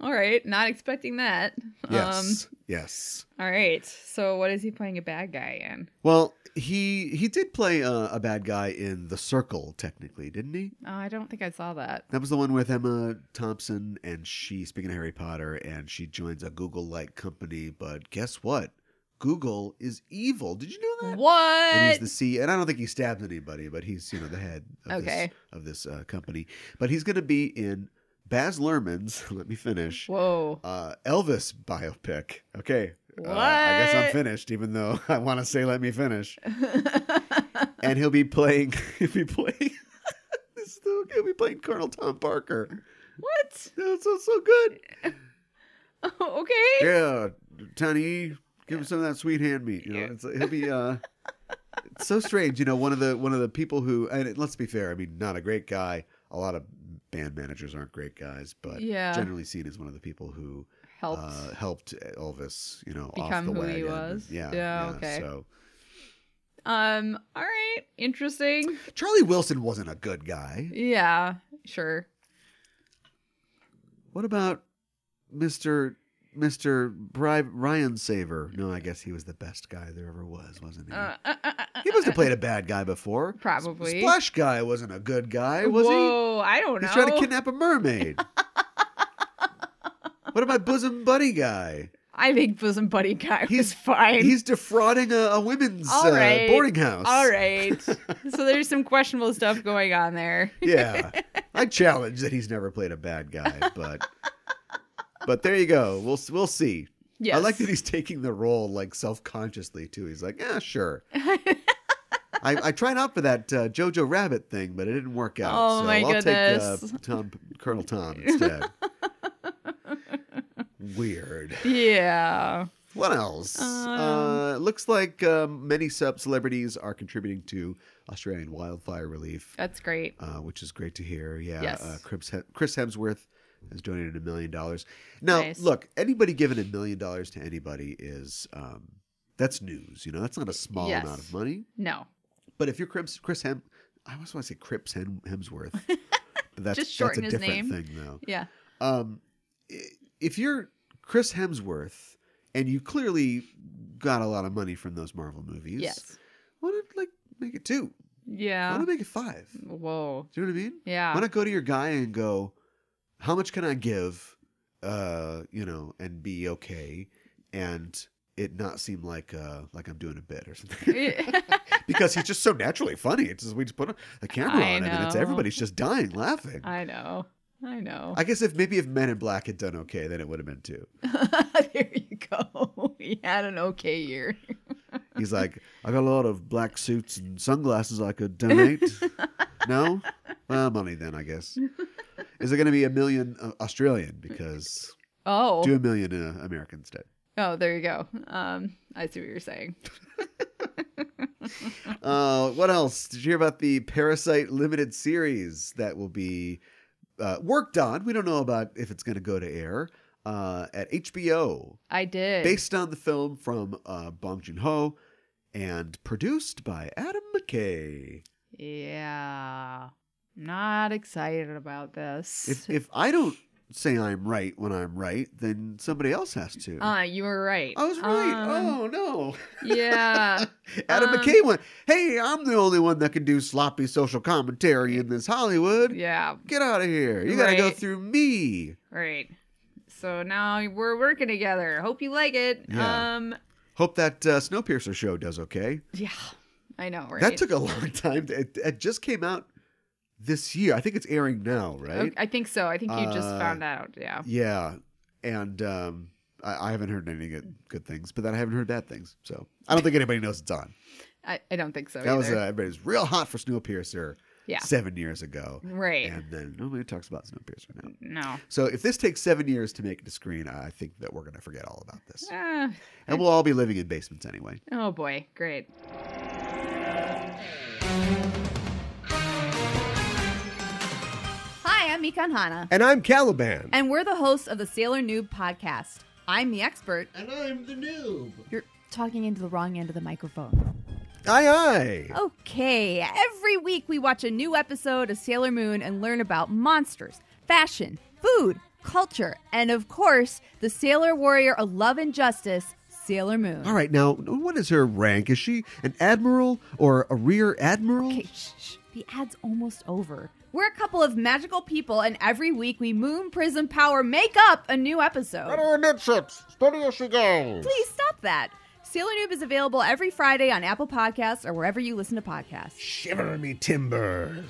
All right. Not expecting that. Yes. yes. Um, all right. So what is he playing a bad guy in? Well, he he did play uh, a bad guy in The Circle, technically, didn't he? Oh, I don't think I saw that. That was the one with Emma Thompson, and she, speaking of Harry Potter, and she joins a Google like company. But guess what? Google is evil. Did you know that? What? and he's the C. And I don't think he stabbed anybody, but he's you know the head of Okay. this of this uh, company. But he's going to be in Baz Luhrmann's. [laughs] Let me finish. Whoa. Uh, Elvis biopic. Okay. Uh, I guess I'm finished, even though [laughs] I want to say let me finish. [laughs] And he'll be playing. He'll be playing. this is the- he'll be playing Colonel Tom Parker. what? That's so so good. okay. Yeah, Tony, give him some of that sweet hand meat. You know, it's, he'll be. uh It's so strange, you know. One of the one of the people who, and let's be fair, I mean, not a great guy. A lot of band managers aren't great guys, but Yeah. generally seen as one of the people who Helped. uh, helped Elvis, you know, Become off the who he wagon. was? Yeah, Yeah, okay. So um. All right. Interesting. Charlie Wilson wasn't a good guy. Yeah. Sure. What about Mister Mister Bri- Ryan Saver? No, I guess he was the best guy there ever was, wasn't he? Uh, uh, uh, uh, he must have played a bad guy before. Probably. Splash guy wasn't a good guy, was he? Whoa, I don't know. He's trying to kidnap a mermaid. [laughs] what about bosom buddy guy? I think bosom buddy guy He's- was fine. He's defrauding a, a women's All uh, boarding house. All right. [laughs] so there's some questionable stuff going on there. Yeah, [laughs] I challenge that he's never played a bad guy, but but there you go. We'll we'll see. Yes. I like that he's taking the role like self consciously too. He's like, yeah, sure. [laughs] I, I tried out for that uh, Jojo Rabbit thing, but it didn't work out. Oh, so my I'll goodness. take uh, Tom, Colonel Tom [laughs] instead. Weird. yeah. What else? Um, uh, looks like um, many sub celebrities are contributing to Australian wildfire relief, That's great. uh, which is great to hear. Yeah, Yes. uh, Chris, Chris Hemsworth has donated a million dollars. Now, Nice. look, anybody giving a million dollars to anybody is um, that's news. You know, that's not a small Yes. amount of money. No. But if you're Chris, Chris Hem, I always want to say Crips Hem, Hemsworth. [laughs] But that's Just shorten that's a his different name. thing, though. Yeah. Um, if you're Chris Hemsworth and you clearly got a lot of money from those Marvel movies, Yes. why not like make it two? Yeah. Why not make it five? Whoa. Do you know what I mean? Yeah. Why not go to your guy and go, how much can I give? Uh, you know, and be okay, and it not seem like uh like I'm doing a bit or something. [laughs] [laughs] because he's just so naturally funny. It's just we just put a camera I on him and it's everybody's just dying laughing. I know. I know. I guess if maybe if Men in Black had done okay, then it would have been two. [laughs] there you go. he had an okay year. He's like, I got a lot of black suits and sunglasses I could donate. no? Well, money then, I guess. Is it going to be a million uh, Australian? Because Oh, do a million uh, American instead. oh, there you go. Um, I see what you're saying. [laughs] Uh, what else? Did you hear about the Parasite limited series that will be uh, worked on? We don't know about if it's going to go to air uh, at HBO, I did. based on the film from uh, Bong Joon Ho and produced by Adam McKay. yeah, not excited about this. If if I don't say I'm right when I'm right, then somebody else has to. uh, you were right. I was right. Um, oh no. yeah. [laughs] Adam um, McKay went, Hey, I'm the only one that can do sloppy social commentary in this Hollywood. Yeah. Get out of here. You gotta go through me. Right. So now we're working together. Hope you like it. Yeah. Um. Hope that uh, Snowpiercer show does okay. Yeah. I know. Right. That took a [laughs] long time. To, it, it just came out this year. I think it's airing now, right? I think so. I think you just Uh, found out. Yeah. Yeah. And um, I, I haven't heard any good, good things, but then I haven't heard bad things. So I don't think anybody knows it's on. I, I don't think so. That was uh, either. everybody was real hot for Snowpiercer Yeah. seven years ago. right. And then nobody talks about Snowpiercer now. no. So if this takes seven years to make it to screen, I think that we're going to forget all about this. Ah, And we'll all be living in basements anyway. oh boy. Great. I'm Mikan Hana, And I'm Caliban. and we're the hosts of the Sailor Noob podcast. I'm the expert. And I'm the noob. You're talking into the wrong end of the microphone. Aye, aye. Okay, every week we watch a new episode of Sailor Moon and learn about monsters, fashion, food, culture, and of course, the sailor warrior of love and justice, Sailor Moon. All right, now, what is her rank? Is she an admiral or a rear admiral? Okay, shh, shh. The ad's almost over. We're a couple of magical people, and every week we Moon Prism Power make up a new episode. Better midships. Steady as she goes. Please stop that. Sailor Noob is available every Friday on Apple Podcasts or wherever you listen to podcasts. Shiver me timbers.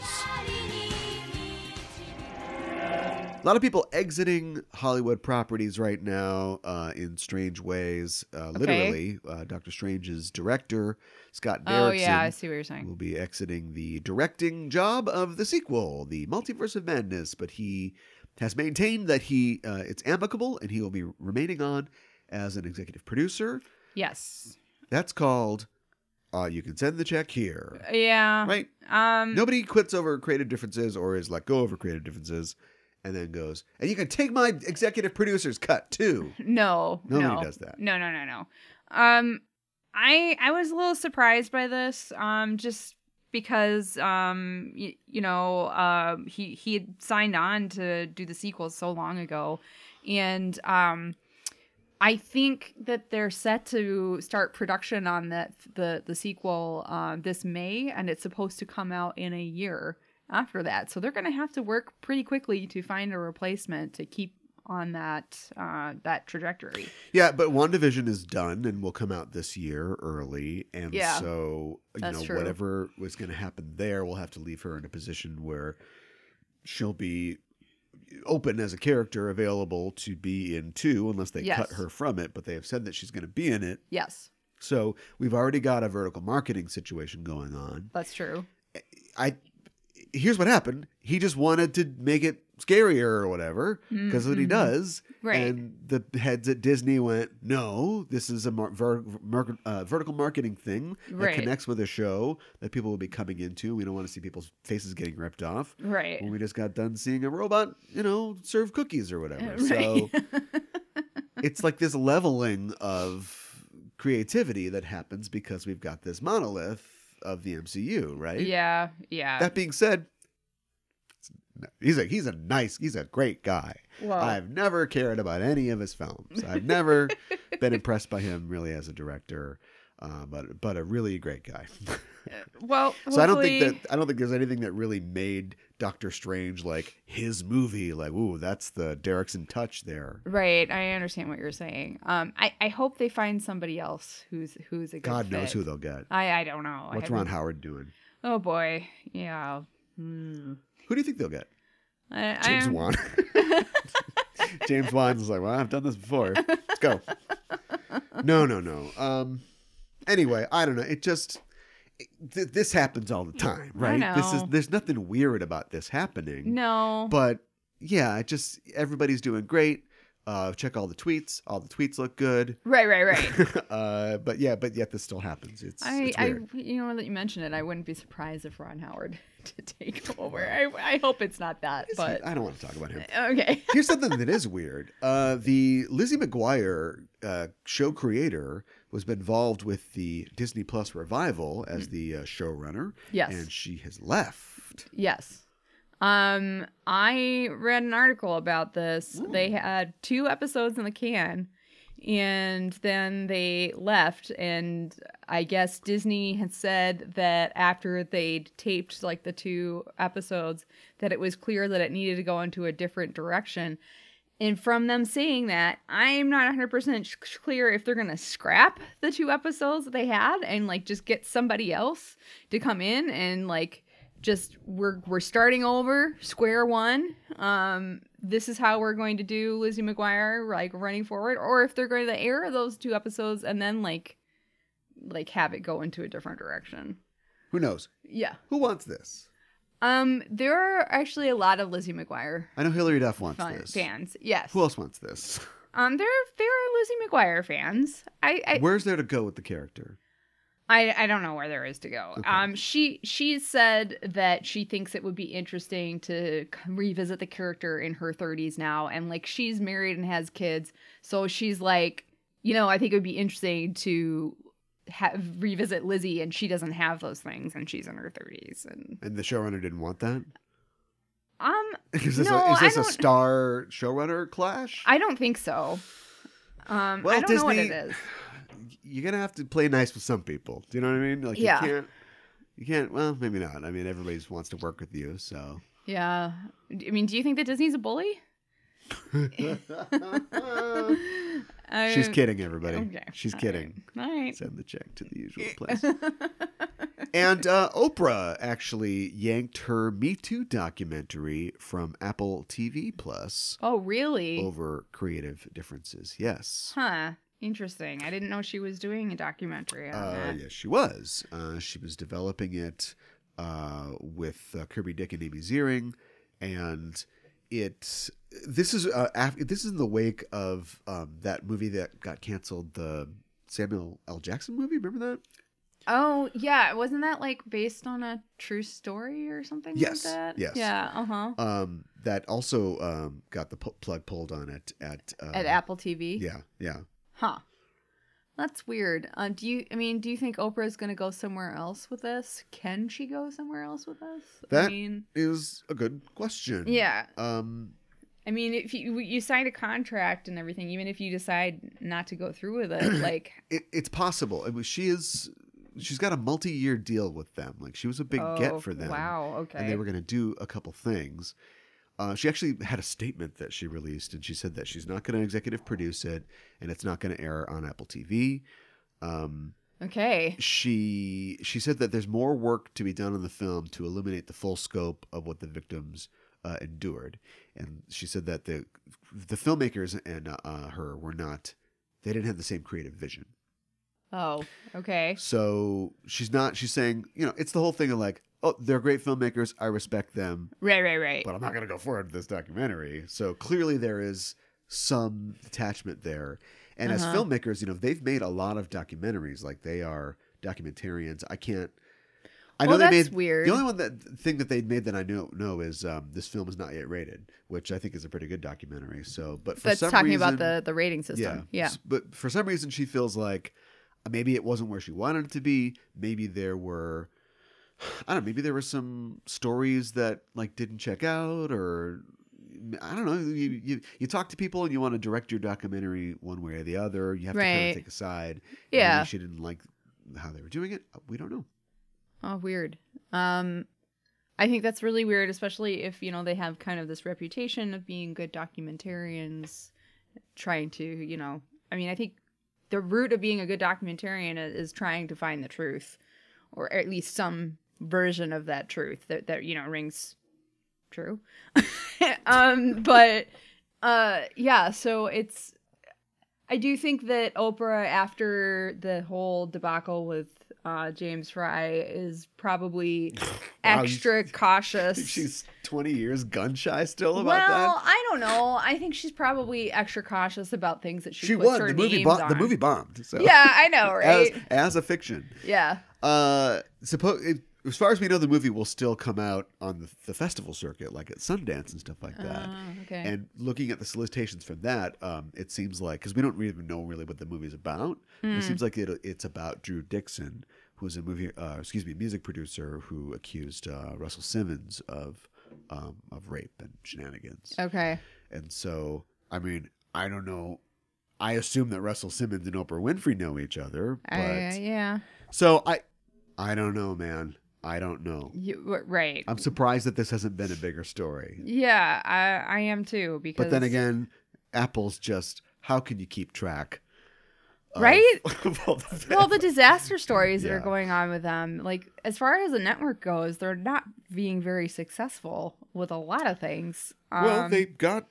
A lot of people exiting Hollywood properties right now uh, in strange ways. Uh, Literally, uh, Doctor Strange's director, Scott Derrickson, Oh, yeah, I see what you're saying. will be exiting the directing job of the sequel, The Multiverse of Madness, but he has maintained that he uh, it's amicable and he will be remaining on as an executive producer. Yes. That's called uh, you can send the check here. Yeah. Right? Um. Nobody quits over creative differences or is let go over creative differences and then goes, and you can take my executive producer's cut too. [laughs] No, Nobody no. does that. No, no, no, no. Um, I I was a little surprised by this. Um, just because um you, you know um he he had signed on to do the sequel so long ago, and um. I think that they're set to start production on that the the sequel uh, this May, and it's supposed to come out in a year after that. So they're going to have to work pretty quickly to find a replacement to keep on that uh, that trajectory. Yeah, but WandaVision is done and will come out this year early. And Yeah, so, you know, true. whatever was going to happen there, we'll have to leave her in a position where she'll be open as a character available to be in two, unless they Yes. cut her from it. But they have said that she's going to be in it. Yes, So we've already got a vertical marketing situation going on. that's true. I here's what happened. He just wanted to make it scarier or whatever because what he does. Mm-hmm. Right. And the heads at Disney went, "No, this is a mar- ver- mar- uh, vertical marketing thing that Right. connects with a show that people will be coming into. We don't want to see people's faces getting ripped off." Right. When we just got done seeing a robot, you know, serve cookies or whatever. Right. So [laughs] it's like this leveling of creativity that happens because we've got this monolith of the MCU, right? yeah, yeah. That being said, he's a he's a nice he's a great guy. I've never cared about any of his films. I've never [laughs] been impressed by him really as a director, uh, but but a really great guy. [laughs] well. so I don't think that I don't think there's anything that really made Doctor Strange like his movie. Like, ooh, that's the Derrickson touch there. Right, I understand what you're saying. Um, I, I hope they find somebody else who's who's a good God knows fit. who they'll get. I I don't know. What's Ron Howard doing? Oh boy, yeah. Hmm. Who do you think they'll get? I, James I, Wan. [laughs] [laughs] James Wan's like, well, I've done this before. Let's go. [laughs] No, no, no. Um. Anyway, I don't know. It just th- this happens all the time, right? This is there's nothing weird about this happening, No. but yeah, it just everybody's doing great. Uh, check all the tweets. All the tweets look good. Right, right, right. [laughs] uh, but yeah, but yet this still happens. It's, I, it's I, you know that you mentioned it. I wouldn't be surprised if Ron Howard [laughs] to take over. I, I hope it's not that, It's- but I don't want to talk about him. okay. Here's something that is weird. Uh, the Lizzie McGuire uh, show creator was involved with the Disney Plus revival as the uh, showrunner, Yes. and she has left. Yes. Um, I read an article about this. They had two episodes in the can, and then they left. And I guess Disney had said that after they'd taped like the two episodes, that it was clear that it needed to go into a different direction. And from them saying that, I'm not 100% sh- clear if they're going to scrap the two episodes that they had and like just get somebody else to come in and like just we're we're starting over square one um this is how we're going to do lizzie mcguire like running forward or if they're going to air those two episodes and then like like have it go into a different direction Who knows? yeah Who wants this? Um there are actually a lot of lizzie mcguire I know Hilary Duff wants fan- this. fans yes Who else wants this? [laughs] um there there are lizzie mcguire fans i i Where's there to go with the character? I, I don't know where there is to go. Okay. Um, she she said that she thinks it would be interesting to revisit the character in her 30s now, and like she's married and has kids, so she's like, you know, I think it would be interesting to have revisit Lizzie, and she doesn't have those things, and she's in her 30s, and And the showrunner didn't want that. um, Is this, No, a, is this a star showrunner clash? I don't think so. Um, Well, I don't know what it Disney- is. [sighs] You're gonna have to play nice with some people. Do you know what I mean? Like Yeah. you can't. You can't. Well, maybe not. I mean, everybody just wants to work with you, so. Yeah, I mean, do you think that Disney's a bully? [laughs] [laughs] [laughs] She's Um, kidding, everybody. Okay. She's All kidding. right. All right. Send the check to the usual place. [laughs] and uh, Oprah actually yanked her Me Too documentary from Apple TV Plus oh, really? over creative differences. Yes. Huh. Interesting. I didn't know she was doing a documentary on Uh, that. yes, she was. Uh, she was developing it uh, with uh, Kirby Dick and Amy Ziering, and it. This is uh, af- this is in the wake of um, that movie that got canceled, the Samuel L. Jackson movie. Remember that? Oh, yeah. Wasn't that like based on a true story or something Yes, like that? yes. Yeah. Uh huh. Um, that also um, got the plug pulled on it at uh, At Apple TV. Yeah, yeah. Huh. That's weird. Uh, do you? I mean, do you think Oprah is gonna go somewhere else with this? Can she go somewhere else with this? I mean, Is a good question. yeah. Um, I mean, if you you signed a contract and everything, even if you decide not to go through with it, [clears throat] like it, it's possible. I mean, she is. She's got a multi-year deal with them. Like she was a big oh, get for them. Wow. Okay. and they were going to do a couple things. Uh, she actually had a statement that she released, and she said that she's not going to executive produce it, and it's not going to air on Apple TV. Um, okay. she she said that there's more work to be done on the film to illuminate the full scope of what the victims uh, endured, and she said that the the filmmakers and uh, her were not they didn't have the same creative vision. Oh. Okay. So she's not. She's saying, you know, it's the whole thing of like, oh, they're great filmmakers. I respect them. Right. Right. Right. but I'm not going to go forward with this documentary. So clearly there is some detachment there. And as Uh-huh. filmmakers, you know, they've made a lot of documentaries. Like they are documentarians. I can't. I know Well, they made weird. The only one that thing that they made that I know know is um, this film is not yet rated, which I think is a pretty good documentary. So, but for That's some talking reason, about the the rating system. Yeah. S- But for some reason, she feels like uh, maybe it wasn't where she wanted it to be. Maybe there were, I don't know, maybe there were some stories that like didn't check out or. I don't know. You, you you talk to people and you want to direct your documentary one way or the other. You have to kind of take a side. Yeah. Maybe she didn't like how they were doing it. We don't know. Oh, weird. Um, I think that's really weird, especially if you know they have kind of this reputation of being good documentarians, trying to, you know, I mean, I think the root of being a good documentarian i- is trying to find the truth, or at least some version of that truth that that you know rings true. [laughs] um, but uh, yeah, so it's. I do think that Oprah, after the whole debacle with uh, James Frey, is probably [laughs] Wow, extra [laughs] cautious. She's twenty years gun shy still about well, that? I don't know. I think she's probably extra cautious about things that she, She puts won her the movie. the movie bombed. So. Yeah, I know, right? As, as a fiction. yeah. Uh, suppose as far as we know, the movie will still come out on the, the festival circuit, like at Sundance and stuff like that. Oh, okay. And looking at the solicitations from that, um, it seems like because we don't even know really what the movie's about. Hmm. It seems like it, it's about Drew Dixon, who's a movie, uh, excuse me, music producer who accused uh, Russell Simmons of um, of rape and shenanigans. okay. And so, I mean, I don't know. I assume that Russell Simmons and Oprah Winfrey know each other, but I, yeah. so I, I don't know, man. I don't know. You, right. I'm surprised that this hasn't been a bigger story. yeah, I I am too because But then again, Apple's just how can you keep track? of- Right? [laughs] of all the well, the disaster stories that are going on with them, like as far as the network goes, they're not being very successful with a lot of things. Um, well, they got.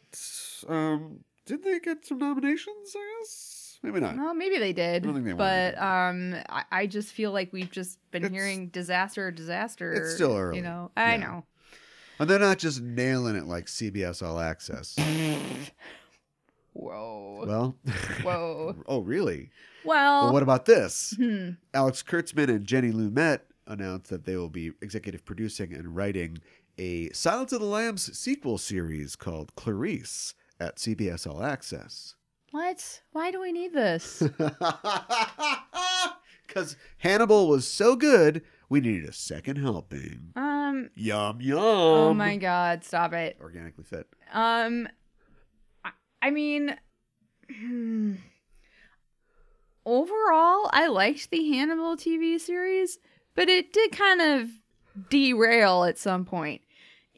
Um, did they get some nominations? I guess maybe not. Well, maybe they did, I don't think they but um, I, I just feel like we've just been It's- hearing disaster, disaster. it's still early. You know, I Yeah. know. And they're not just nailing it like CBS All Access. [laughs] Whoa, well, [laughs] whoa. [laughs] oh really? Well, Well, what about this? hmm. Alex Kurtzman and Jenny Lumet announced that they will be executive producing and writing a Silence of the Lambs sequel series called Clarice at CBS All Access. What? Why do we need this? [laughs] Because Hannibal was so good, we needed a second helping. um. Yum yum. Oh my God! Stop it. Organically fit. Um, I, I mean, hmm. overall, I liked the Hannibal TV series, but it did kind of derail at some point,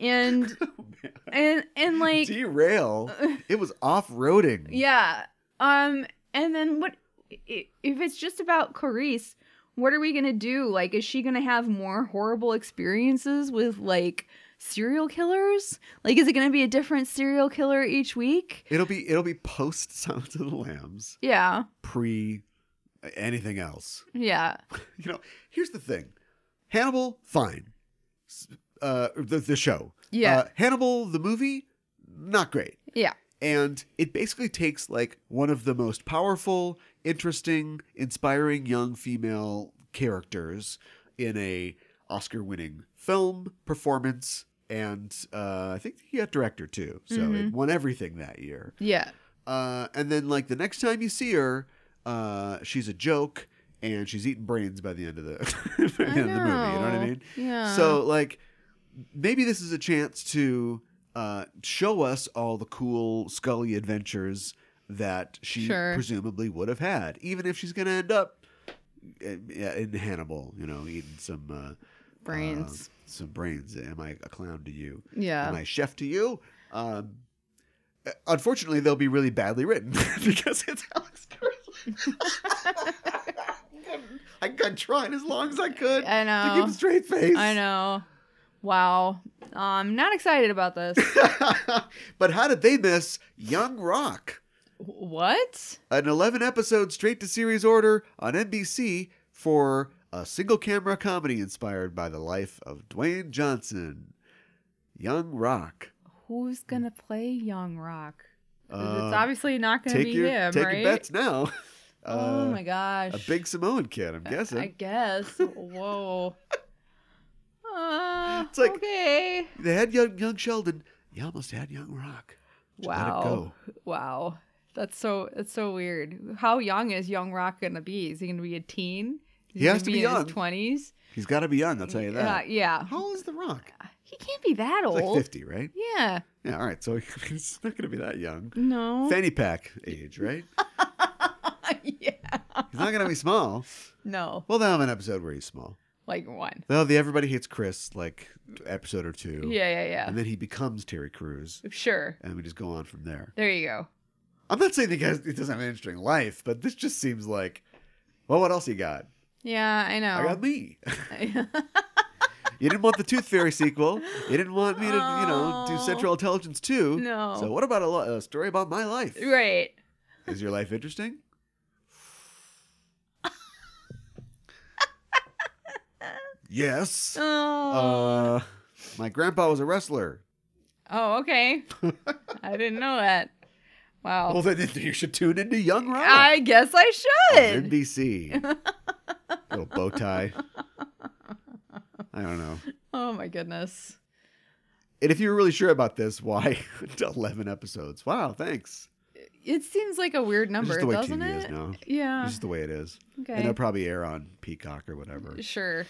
and [laughs] and and like Derail. It was off roading. yeah, um, and then what if it's just about Clarice? What are we gonna do? Like, is she gonna have more horrible experiences with like? serial killers like is it going to be a different serial killer each week It'll be it'll be post [laughs] Silence of the Lambs, yeah pre anything else. yeah [laughs] You know, here's the thing. Hannibal, fine. Uh, the the show. Yeah. Uh, Hannibal, the movie, not great. yeah And it basically takes like one of the most powerful, interesting, inspiring young female characters in a Oscar-winning film performance, and uh, I think he got director too. So it won everything that year. yeah Uh, and then like the next time you see her, uh, she's a joke and she's eating brains by the end of the, [laughs] end of the movie. You know what I mean? Yeah. So like maybe this is a chance to uh, show us all the cool Scully adventures that she Sure. presumably would have had, even if she's going to end up in, in Hannibal. You know, eating some uh, brains uh, some brains. Am I a clown to you? yeah Am I chef to you? Um, unfortunately, they'll be really badly written [laughs] because it's Alex Kurtzman. [laughs] I got trying as long as I could I know. to keep a straight face. i know wow i'm not excited about this [laughs] but how did they miss Young Rock? what An 11 episode straight to series order on NBC for a single camera comedy inspired by the life of Dwayne Johnson. Young Rock. who's gonna play young rock Uh, it's obviously not gonna be your him take right your bets now. [laughs] oh Uh, my gosh A big Samoan kid, I'm guessing. i guess [laughs] whoa uh, It's like- okay They had young young Sheldon. You almost had young Rock. Just Wow. Wow. That's so that's so weird. How young is young Rock gonna be? Is he gonna be a teen? Is He has gonna to be in his twenties. He's got to be young. I'll tell you that. Uh, yeah. How old is The Rock? He can't be that old. like fifty, right? Yeah. Yeah. All right. So [laughs] he's not going to be that young. No. Fanny pack age, right? [laughs] yeah. He's not going to be small. No. Well, they'll have an episode where he's small. Like one. They'll the Everybody Hates Chris like episode or two. Yeah, yeah, yeah. And then he becomes Terry Crews, Sure. and we just go on from there. There you go. I'm not saying the guy he doesn't have an interesting life, but this just seems like, well, what else you got? Yeah, I know. I got me. [laughs] You didn't want the Tooth Fairy sequel. You didn't want me to, you know, do Oh. Central Intelligence 2. No. So what about a, lo- a story about my life? right. Is your life interesting? Yes. Oh. Uh, my grandpa was a wrestler. Oh, okay. [laughs] I didn't know that. Wow. Well, then [laughs] you should tune into Young Rock I guess I on should. NBC. Little bow tie. I don't know. Oh my goodness. And if you're really sure about this, why [laughs] 11 episodes? Wow, thanks. It seems like a weird It's number, just the way doesn't TV it? is now. Yeah. It's just the way it is. Okay. And it'll probably air on Peacock or whatever. Sure.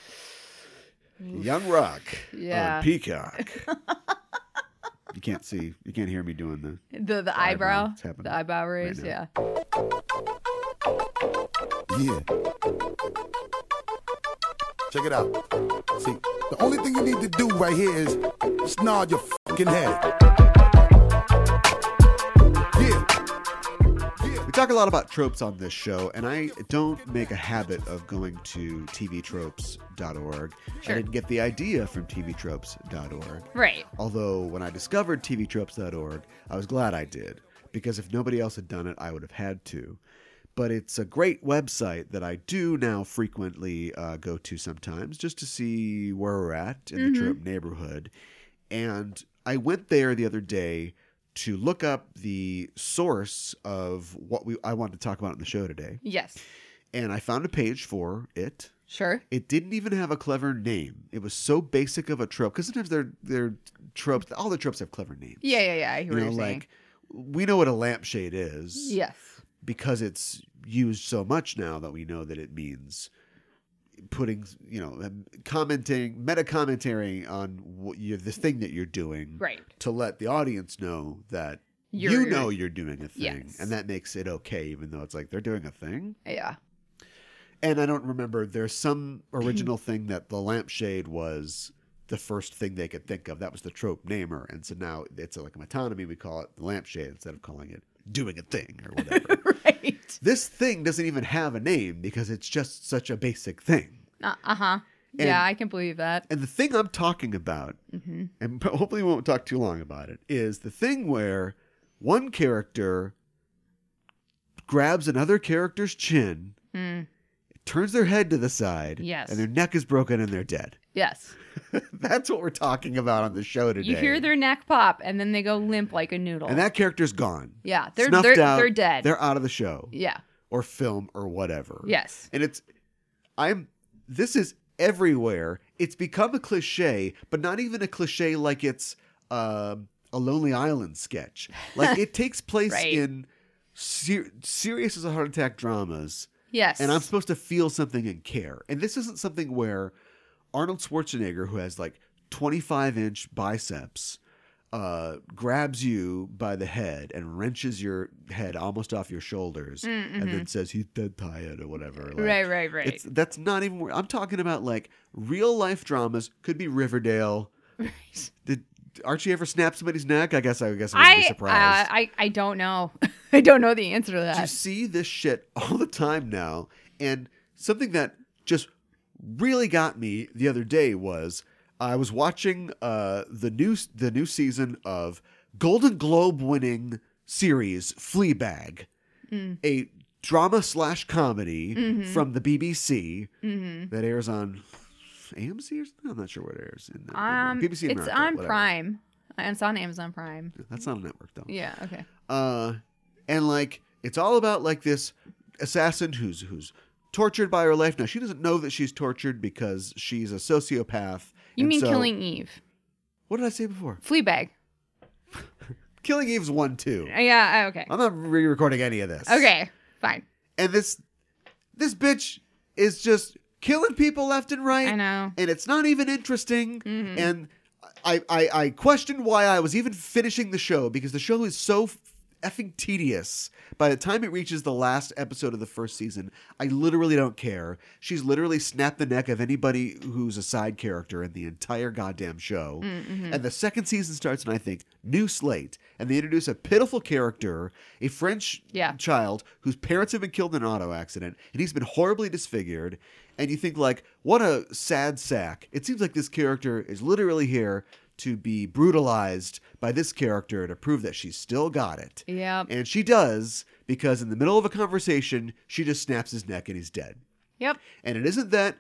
Young Rock uh, Yeah. on Peacock. [laughs] you can't see, you can't hear me doing the. The the eyebrow. happening The eyebrow raise, now. yeah. Yeah. Check it out. See, the only thing you need to do right here is snarl your fucking head. We talk a lot about tropes on this show, and I don't make a habit of going to tvtropes.org. Sure. I didn't get the idea from tvtropes.org. Right. Although, when I discovered tvtropes.org, I was glad I did, because if nobody else had done it, I would have had to. But it's a great website that I do now frequently uh, go to sometimes just to see where we're at in the trope neighborhood. And I went there the other day to look up the source of what we I wanted to talk about in the show today. Yes. And I found a page for it. Sure. It didn't even have a clever name. It was so basic of a trope because sometimes they're they're tropes. All the tropes have clever names. Yeah, yeah, yeah. I hear you what know, you're saying. like we know what a lampshade is. Yes. because it's used so much now that we know that it means putting you know commenting meta commentary on what you the thing that you're doing Right. to let the audience know that You're- you know you're doing a thing Yes. and that makes it okay even though it's like they're doing a thing Yeah. and i don't remember there's some [clears throat] original thing that the lampshade was the first thing they could think of that was the trope namer and so now it's like a metonymy we call it the lampshade instead of calling it doing a thing or [laughs] whatever right. this thing doesn't even have a name because it's just such a basic thing Uh huh. Yeah, I can believe that. and the thing i'm talking about Mm-hmm. and [laughs] hopefully we won't talk too long about it is the thing where one character grabs another character's chin Mm. Turns their head to the side Yes. and their neck is broken and they're dead Yes. [laughs] that's what we're talking about on the show today You hear their neck pop and then they go limp like a noodle. and that character's gone yeah, they're Snuffed they're, out. they're dead. they're out of the show yeah. or film or whatever Yes. and it's i'm this is everywhere it's become a cliche but not even a cliche like it's um a lonely island sketch like [laughs] it takes place Right. in ser- serious as a heart attack dramas Yes. and i'm supposed to feel something and care and this isn't something where arnold schwarzenegger who has like 25 inch biceps uh, grabs you by the head and wrenches your head almost off your shoulders and then says he's dead tired or whatever. Like, Right, right, right. It's that's not even. where- I'm talking about like real life dramas. Could be Riverdale. [laughs] Did Archie ever snap somebody's neck? I guess I guess I wouldn't be I, uh, surprised. I I don't know. [laughs] I don't know the answer to that. you see this shit all the time now. And something that just really got me the other day was I was watching uh, the new the new season of Golden Globe winning series Fleabag, Mm. a drama slash comedy Mm-hmm. from the BBC that airs on AMC or something. I'm not sure what it airs in the, Um, BBC. it's on whatever. Prime. It's on Amazon Prime. That's not a network though. Yeah. Okay. uh, and like it's all about like this assassin who's who's tortured by her life. Now she doesn't know that she's tortured because she's a sociopath. You and mean so- Killing Eve? What did I say before? [laughs] Fleabag. [laughs] Killing Eve's one too. Yeah. Okay. I'm not re-recording any of this. Okay. Fine. And this this bitch is just killing people left and right. I know. and it's not even interesting. Mhm. And I, I I questioned why I was even finishing the show because the show is so effing tedious. By the time it reaches the last episode of the first season, I literally don't care. She's literally snapped the neck of anybody who's a side character in the entire goddamn show. Mm-hmm. And the second season starts, and I think new slate, and they introduce a pitiful character, a French Yeah. child whose parents have been killed in an auto accident, and he's been horribly disfigured. And you think like, what a sad sack. It seems like this character is literally here to be brutalized by this character to prove that she's still got it. Yep. And she does because in the middle of a conversation, she just snaps his neck and he's dead. Yep. And it isn't that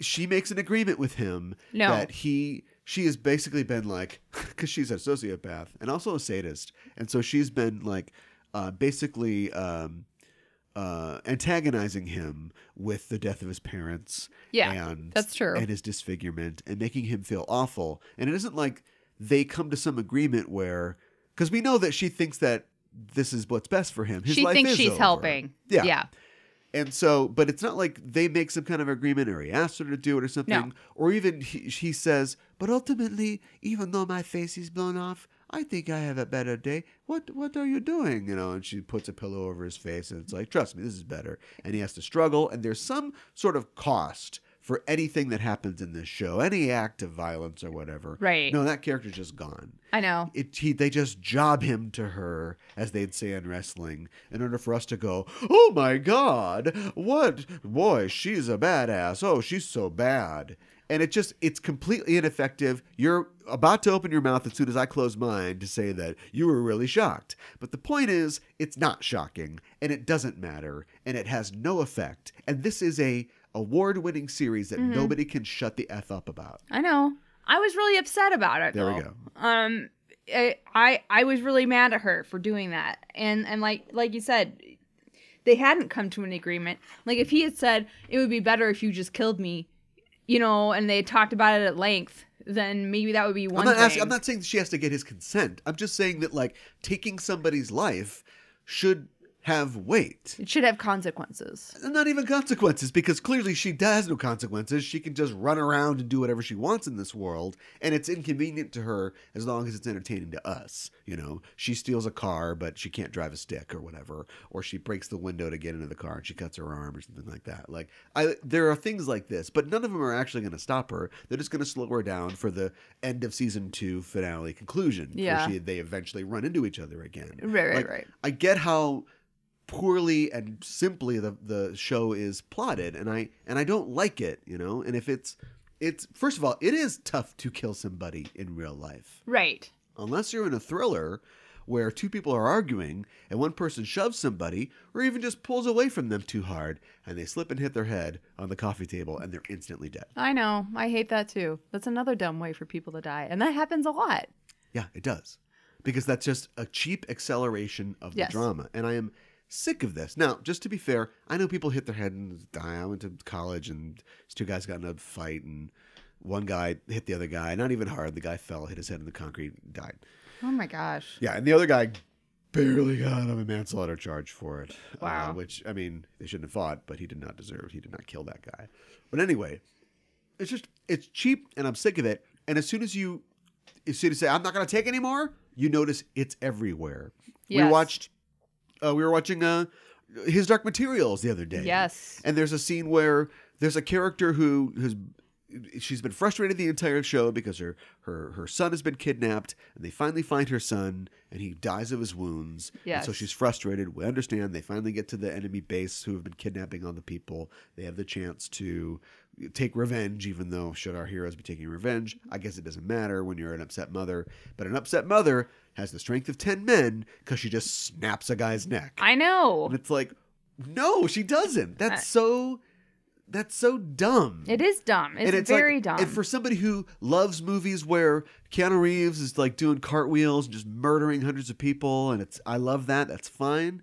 she makes an agreement with him No. that he she has basically been like [laughs] because she's a sociopath and also a sadist, and so she's been like uh, basically um, uh, antagonizing him with the death of his parents. Yeah, and that's true. And his disfigurement and making him feel awful. And it isn't like they come to some agreement where because we know that she thinks that this is what's best for him. His she thinks she's over. helping. Yeah. Yeah. And so, but it's not like they make some kind of agreement or he asks her to do it or something. No. Or even he, he says, but ultimately, even though my face is blown off, I think I have a better day. What what are you doing? You know, and she puts a pillow over his face and it's like, trust me, this is better. And he has to struggle, and there's some sort of cost for anything that happens in this show, any act of violence or whatever. Right. No, that character's just gone I know. it he they just job him to her as they'd say in wrestling in order for us to go oh my god what boy she's a badass oh she's so bad and it just it's completely ineffective you're about to open your mouth as soon as i close mine to say that you were really shocked but the point is it's not shocking and it doesn't matter and it has no effect and this is a award-winning series that Mm-hmm. nobody can shut the f up about I know. I was really upset about it. there we go Um, I, I I was really mad at her for doing that, and and like like you said, they hadn't come to an agreement. Like if he had said it would be better if you just killed me, you know, and they had talked about it at length, then maybe that would be one I'm not thing. asking, I'm not saying she has to get his consent. I'm just saying that like taking somebody's life should have weight. it should have consequences. Not even consequences, because clearly she has no consequences. She can just run around and do whatever she wants in this world, and it's inconvenient to her as long as it's entertaining to us. You know, she steals a car, but she can't drive a stick or whatever, or she breaks the window to get into the car and she cuts her arm or something like that. Like, I there are things like this, but none of them are actually going to stop her. They're just going to slow her down for the end of season two finale conclusion. where Yeah. she, they eventually run into each other again. Right, right, Like, right. I get how poorly and simply the the show is plotted and I and I don't like it, you know? And if it's it's first of all, it is tough to kill somebody in real life. Right. Unless you're in a thriller where two people are arguing and one person shoves somebody or even just pulls away from them too hard and they slip and hit their head on the coffee table and they're instantly dead. I know. I hate that too. That's another dumb way for people to die, and that happens a lot. Yeah, it does. Because that's just a cheap acceleration of the Yes. drama. And I am sick of this. Now, just to be fair, I know people hit their head and die. I went to college and these two guys got in a fight and one guy hit the other guy, not even hard. The guy fell, hit his head in the concrete, died. Oh my gosh. Yeah, and the other guy barely got on a manslaughter charge for it. uh, Wow. which, I mean, they shouldn't have fought, but he did not deserve. He did not kill that guy. But anyway, it's just, it's cheap and I'm sick of it. And as soon as you, as soon as you say, I'm not going to take anymore, you notice it's everywhere. We watched, uh, we were watching uh, His Dark Materials the other day. Yes. And there's a scene where there's a character who who's she's been frustrated the entire show because her her her son has been kidnapped and they finally find her son and he dies of his wounds. And so she's frustrated. We understand they finally get to the enemy base who have been kidnapping all the people. They have the chance to take revenge even though should our heroes be taking revenge, I guess it doesn't matter when you're an upset mother, but an upset mother has the strength of 10 men cuz she just snaps a guy's neck. I know. And it's like, no, she doesn't. That's so. That's so dumb. It is dumb. It's, and very like, dumb. And for somebody who loves movies where Keanu Reeves is like doing cartwheels and just murdering hundreds of people, and it's I love that. That's fine.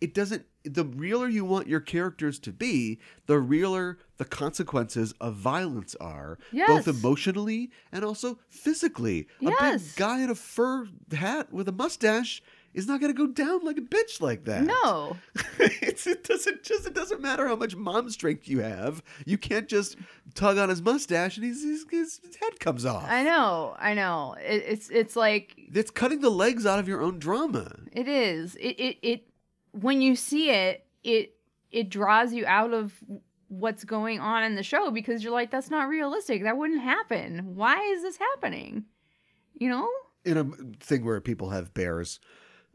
It doesn't. The realer you want your characters to be, the realer the consequences of violence are, both emotionally and also physically. Yes. A big guy in a fur hat with a mustache is not going to go down like a bitch like that. no. [laughs] it's, it doesn't just it doesn't matter how much mom strength you have. You can't just tug on his mustache and he's, he's, his head comes off. I know. I know. It, it's it's like It's cutting the legs out of your own drama. it is. It it it when you see it, it it draws you out of what's going on in the show because you're like that's not realistic. That wouldn't happen. Why is this happening? You know? In a thing where people have bears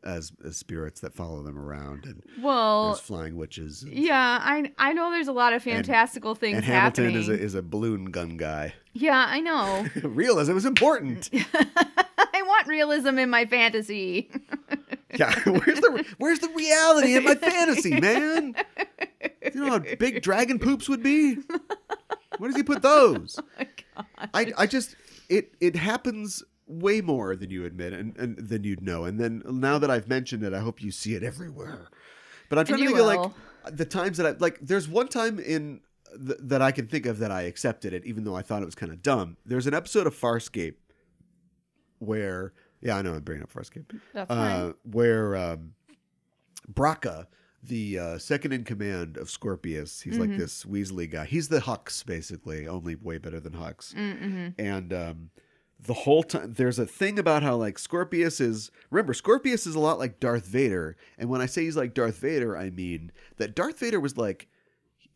as, as spirits that follow them around and Well, there's flying witches. And, yeah, I I know there's a lot of fantastical things and Hamilton happening. is a, is a balloon gun guy. yeah, I know. [laughs] Realism is important. [laughs] I want realism in my fantasy. [laughs] Yeah, where's the where's the reality in my fantasy, man? You know how big dragon poops would be? Where does he put those? Oh I I just it it happens way more than you admit and, and than you'd know. And then now that I've mentioned it, I hope you see it everywhere. But I'm trying to think of like the times that I like. There's one time in th- that I can think of that I accepted it, even though I thought it was kind of dumb. There's an episode of Farscape where, yeah, I know I'm bringing up Farscape, That's uh, fine. where um, Braca, the uh, second in command of Scorpius, he's Mm-hmm. like this Weasley guy. He's the Hux, basically, only way better than Hux. Mm-hmm. And um, the whole time, there's a thing about how like Scorpius is. Remember, Scorpius is a lot like Darth Vader. And when I say he's like Darth Vader, I mean that Darth Vader was like,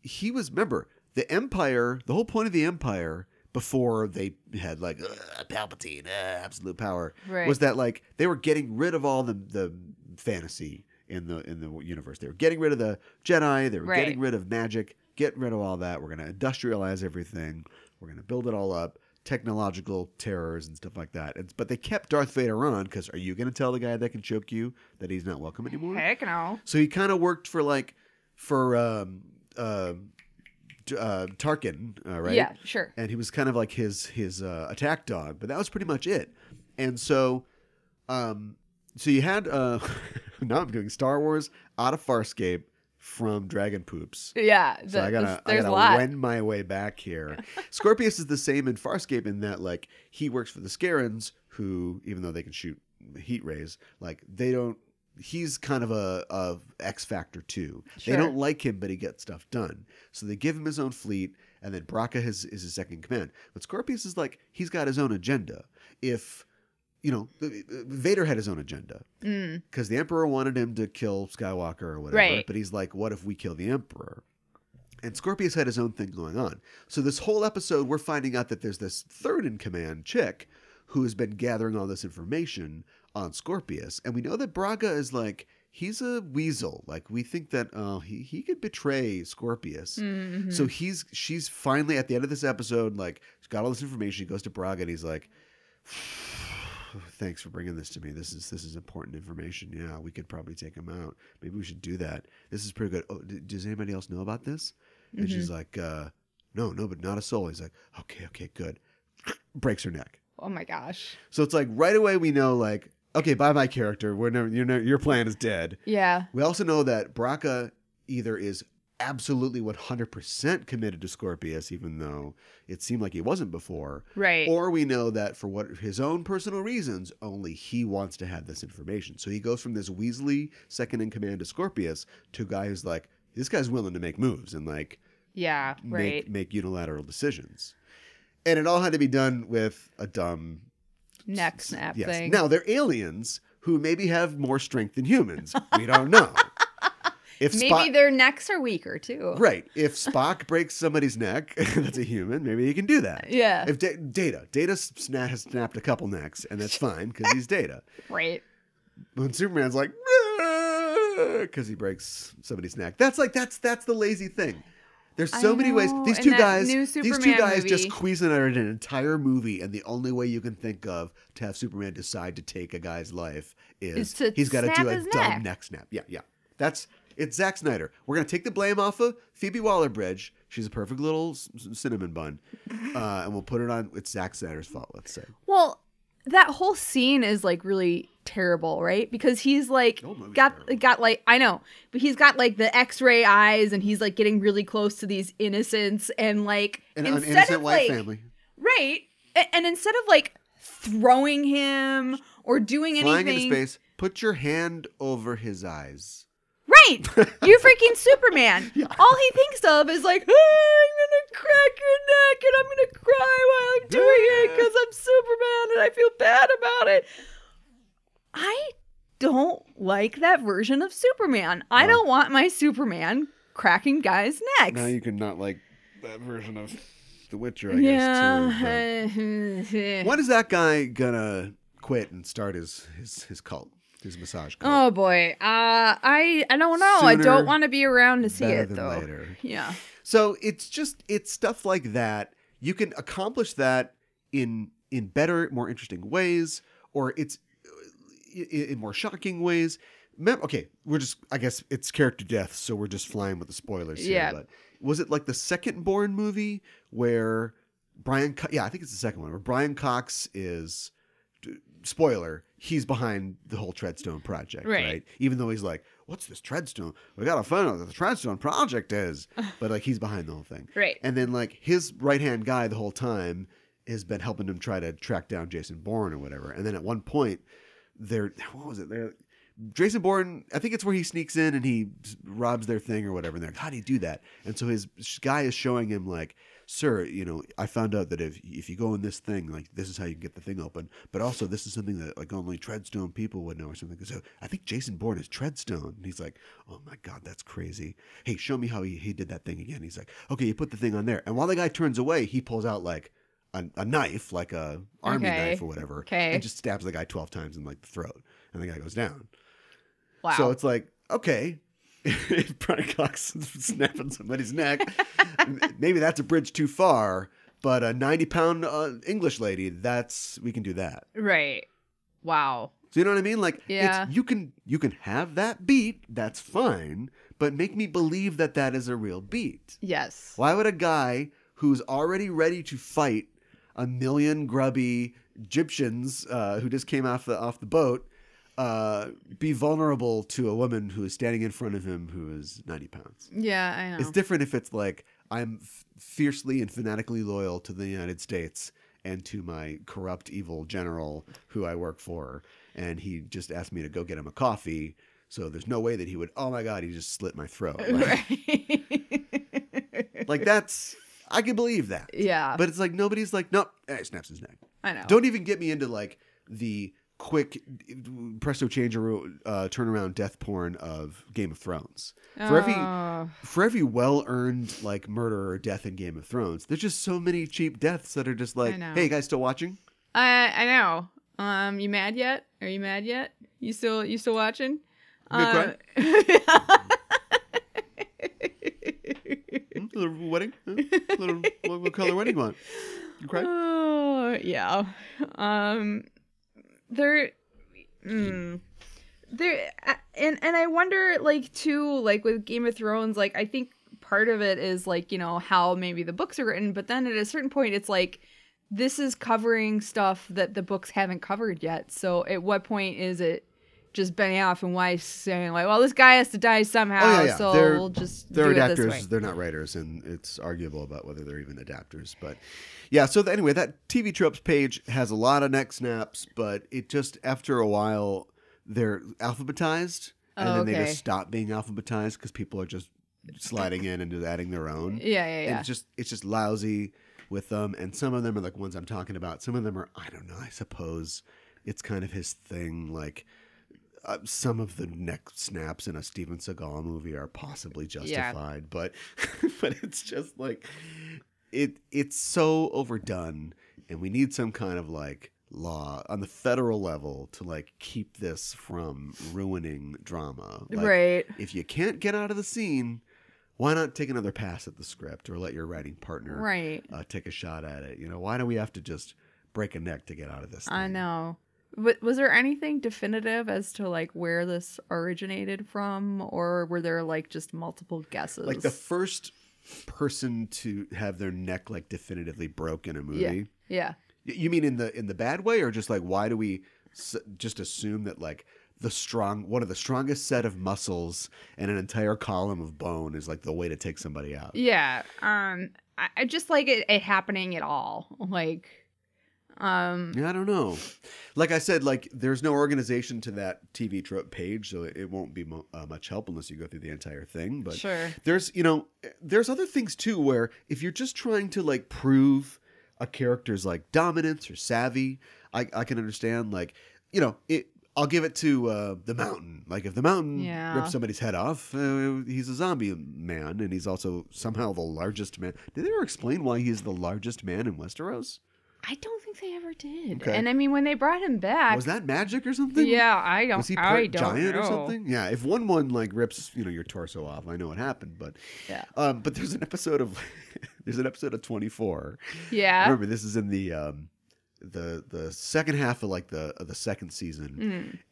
he was. Remember, the Empire. The whole point of the Empire before they had like "Ugh, Palpatine, uh, absolute power, Right. was that like they were getting rid of all the the fantasy in the in the universe. They were getting rid of the Jedi. They were Right. getting rid of magic. Get rid of all that. We're gonna industrialize everything. We're gonna build it all up. Technological terrors and stuff like that. And, but they kept Darth Vader on because are you gonna tell the guy that can choke you that he's not welcome anymore? Heck no. So he kind of worked for like for um uh, uh Tarkin, uh, right? Yeah, sure. and he was kind of like his his uh, attack dog, but that was pretty much it. And so, um, so you had uh, [laughs] now I'm doing Star Wars out of Farscape from Dragon Poops. Yeah, So I gotta, I gotta wend my way back here. Scorpius is the same in Farscape in that, like, he works for the Scarrans, who, even though they can shoot heat rays, like, they don't. He's kind of a, a X Factor too. Sure. They don't like him, but he gets stuff done. So they give him his own fleet, and then Braca has, is his second command. But Scorpius is like he's got his own agenda. If you know, Vader had his own agenda Mm. because the Emperor wanted him to kill Skywalker or whatever. Right. But he's like, what if we kill the Emperor? And Scorpius had his own thing going on. So this whole episode, we're finding out that there's this third in command chick who has been gathering all this information on Scorpius, and we know that Braca is like he's a weasel. Like we think that uh, he he could betray Scorpius. Mhm. So he's she's finally at the end of this episode, like she's got all this information. He goes to Braca and he's like, "Thanks for bringing this to me. This is this is important information. Yeah, we could probably take him out. Maybe we should do that. This is pretty good. Oh, d- does anybody else know about this?" And she's like, uh, "No, no, but not a soul." He's like, "Okay, okay, good." [sniffs] Breaks her neck. oh my gosh. So it's like right away we know like, okay, bye bye character. We're never, you're never, your plan is dead. Yeah. We also know that Braca either is absolutely 100% committed to Scorpius, even though it seemed like he wasn't before, Right. or we know that for what his own personal reasons, only he wants to have this information. So he goes from this Weasley second in command to Scorpius to a guy who's like, this guy's willing to make moves and like yeah. Right. make make unilateral decisions. And it all had to be done with a dumb Neck snap yes. thing. Now they're aliens who maybe have more strength than humans. We don't know. [laughs] If Maybe Spock, their necks are weaker too. right, if Spock [laughs] breaks somebody's neck, [laughs] that's a human. Maybe he can do that. Yeah. If da- Data, Data sna- has snapped a couple necks, and that's fine because he's Data. [laughs] Right. When Superman's like, because he breaks somebody's neck. That's like that's that's the lazy thing. There's so many ways. These two guys, these two guys just movie. squeezing out an entire movie, and the only way you can think of to have Superman decide to take a guy's life is, Is he's got to do a his dumb neck. neck snap. Yeah, yeah. That's it's Zack Snyder. We're gonna take the blame off of Phoebe Waller-Bridge. She's a perfect little s- cinnamon bun, [laughs] uh, and we'll put it on. It's Zack Snyder's fault. Let's say. Well, that whole scene is like really terrible, right? Because he's like The whole movie's got terrible. got like I know, but he's got like the X-ray eyes, and he's like getting really close to these innocents, and like An, an innocent of white like family right, a- and instead of like throwing him or doing flying anything, into space. Put your hand over his eyes. Right? You freaking Superman. [laughs] All he thinks of is like, "Ah, I'm gonna crack your neck, and I'm gonna cry while I'm doing it because I'm Superman, and I feel bad about it. I don't like that version of Superman. I don't want my Superman cracking guys' necks. Now you can not like that version of The Witcher, I yeah. guess. Too, but- [laughs] when is that guy gonna quit and start his his his cult, massage? Oh boy. Uh I I don't know. I don't want to be around to see it though. later. Yeah. So it's just it's stuff like that. You can accomplish that in in better, more interesting ways, or it's uh, in, more shocking ways. Okay, we're just I guess it's character death, so we're just flying with the spoilers here. Yeah. But was it like the second Bourne movie where Brian? Co- yeah, I think it's the second one where Brian Cox is spoiler, he's behind the whole Treadstone project, Right. right? Even though he's like, "What's this Treadstone? We gotta find out what the Treadstone project is," [laughs] but like he's behind the whole thing, Right. And then like his right hand guy the whole time has been helping him try to track down Jason Bourne or whatever. And then at one point, they're what was it? They're Jason Bourne, I think it's where he sneaks in and he robs their thing or whatever. And they're like, how do you do that? And so his guy is showing him like, sir, you know, I found out that if if you go in this thing, like this is how you can get the thing open. But also this is something that like only Treadstone people would know or something. So uh, I think Jason Bourne is Treadstone. And he's like, oh my God, that's crazy. Hey, show me how he, he did that thing again. He's like, okay, you put the thing on there. And while the guy turns away, he pulls out like a, a knife, like a army Okay. knife or whatever, Okay. and just stabs the guy 12 times in like the throat. And the guy goes down. Wow. So it's like, okay, if [laughs] Brian Cox snapping somebody's neck, maybe that's a bridge too far. But a 90 pound uh, English lady, that's, we can do that. right. Wow. So you know what I mean? Like, Yeah. it's, you can you can have that beat, that's fine, but make me believe that that is a real beat. Yes. Why would a guy who's already ready to fight a million grubby Egyptians uh, who just came off the off the boat uh, be vulnerable to a woman who is standing in front of him who is ninety pounds? Yeah, I know. It's different if it's like I'm f- fiercely and fanatically loyal to the United States and to my corrupt, evil general who I work for, and he just asked me to go get him a coffee. So there's no way that he would. Oh my God, he just slit my throat. [laughs] Like, right. like that's I can believe that. yeah. But it's like nobody's like, nope, eh, snaps his neck. I know. Don't even get me into like the quick presto changer uh, turnaround death porn of Game of Thrones. For every Oh. for every well earned like murder or death in Game of Thrones, there's just so many cheap deaths that are just like, hey, you guys still watching? I I know. Um, you mad yet? Are you mad yet? You still you still watching? Uh, [laughs] Hmm? A little wedding? Little, what, what color wedding you want? You cry? [laughs] Oh yeah. Um, there. Mm, there and and I wonder like too like with Game of Thrones like I think part of it is like you know how maybe the books are written but then at a certain point it's like this is covering stuff that the books haven't covered yet so at what point is it just Benioff and Weiss saying like well this guy has to die somehow Oh, yeah, yeah. so They're- we'll just they're do it this way. adapters they're not writers and it's arguable about whether they're even adapters but yeah so th- anyway that tv tropes page has a lot of neck snaps but it just after a while they're alphabetized and Oh, then they just stop being alphabetized because people are just sliding in and just adding their own yeah yeah and yeah it's just it's just lousy with them and some of them are like ones i'm talking about some of them are i don't know i suppose it's kind of his thing like uh, some of the neck snaps in a Steven Seagal movie are possibly justified, but [laughs] but it's just like it it's so overdone, and we need some kind of like law on the federal level to like keep this from ruining drama. Like, right If you can't get out of the scene, why not take another pass at the script or let your writing partner right uh, take a shot at it? You know, why do we have to just break a neck to get out of this? I know. Was there anything definitive as to like where this originated from, or were there like just multiple guesses? like the first person to have their neck like definitively broke in a movie. yeah, yeah, You mean in the in the bad way, or just like why do we s- just assume that like the strong one of the strongest set of muscles and an entire column of bone is like the way to take somebody out? yeah. Um, I, I just like it, it happening at all. Like, um, Yeah, I don't know. Like I said, like there's no organization to that TV trope page, so it, it won't be mo- uh, much help unless you go through the entire thing. But sure. there's you know there's other things too where if you're just trying to like prove a character's like dominance or savvy i, I can understand like you know it i'll give it to uh, the mountain like if the mountain Yeah. rips somebody's head off uh, he's a zombie man and he's also somehow the largest man did they ever explain why he's the largest man in westeros I don't think they ever did. Okay. And I mean, when they brought him back, was that magic or something yeah, I don't. was he part giant know. or something? Yeah, if one one like rips you know your torso off, I know what happened. But Yeah. um, but there's an episode of [laughs] there's an episode of 24 Yeah. Remember, this is in the um, the the second half of like the of the second season,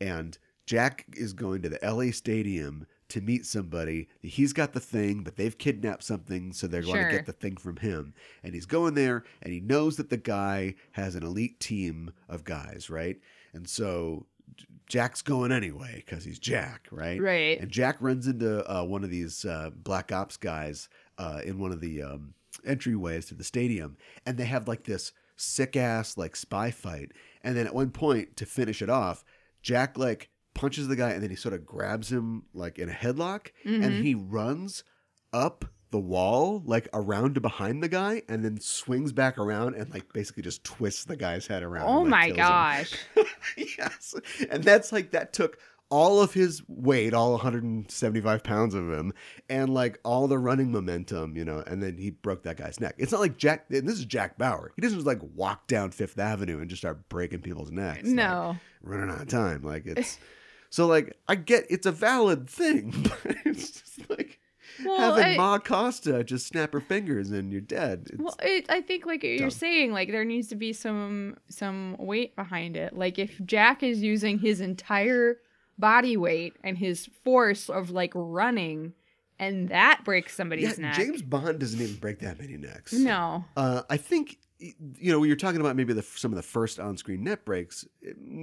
Mm. and Jack is going to the L.A. Stadium to meet somebody. He's got the thing, but they've kidnapped something, so they're going Sure. to get the thing from him. And he's going there, and he knows that the guy has an elite team of guys, right? And so J- Jack's going anyway because he's Jack, right? Right. And Jack runs into uh, one of these uh, Black Ops guys uh, in one of the um, entryways to the stadium, and they have like this sick ass like spy fight. And then at one point, to finish it off, Jack like punches the guy, and then he sort of grabs him like in a headlock, and mm-hmm. he runs up the wall like around to behind the guy and then swings back around and like basically just twists the guy's head around Oh and, my like, him. gosh. [laughs] yes. And that's like that took all of his weight, all 175 pounds of him, and like all the running momentum, you know, and then he broke that guy's neck. It's not like Jack, and this is Jack Bauer. He doesn't just like walk down Fifth Avenue and just start breaking people's necks. like, No. running out of time. Like it's [laughs] so like I get it's a valid thing, [laughs] but it's just like Well, having I- Ma Costa just snap her fingers and you're dead. It's, Well, it, I think like you're saying, like there needs to be some some weight behind it. Like if Jack is using his entire body weight and his force of like running, and that breaks somebody's yeah, neck. James Bond doesn't even break that many necks. No. Uh, I think you know when you're talking about maybe the, some of the first on-screen net breaks.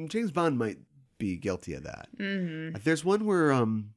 James Bond might be guilty of that. hmm There's one where um,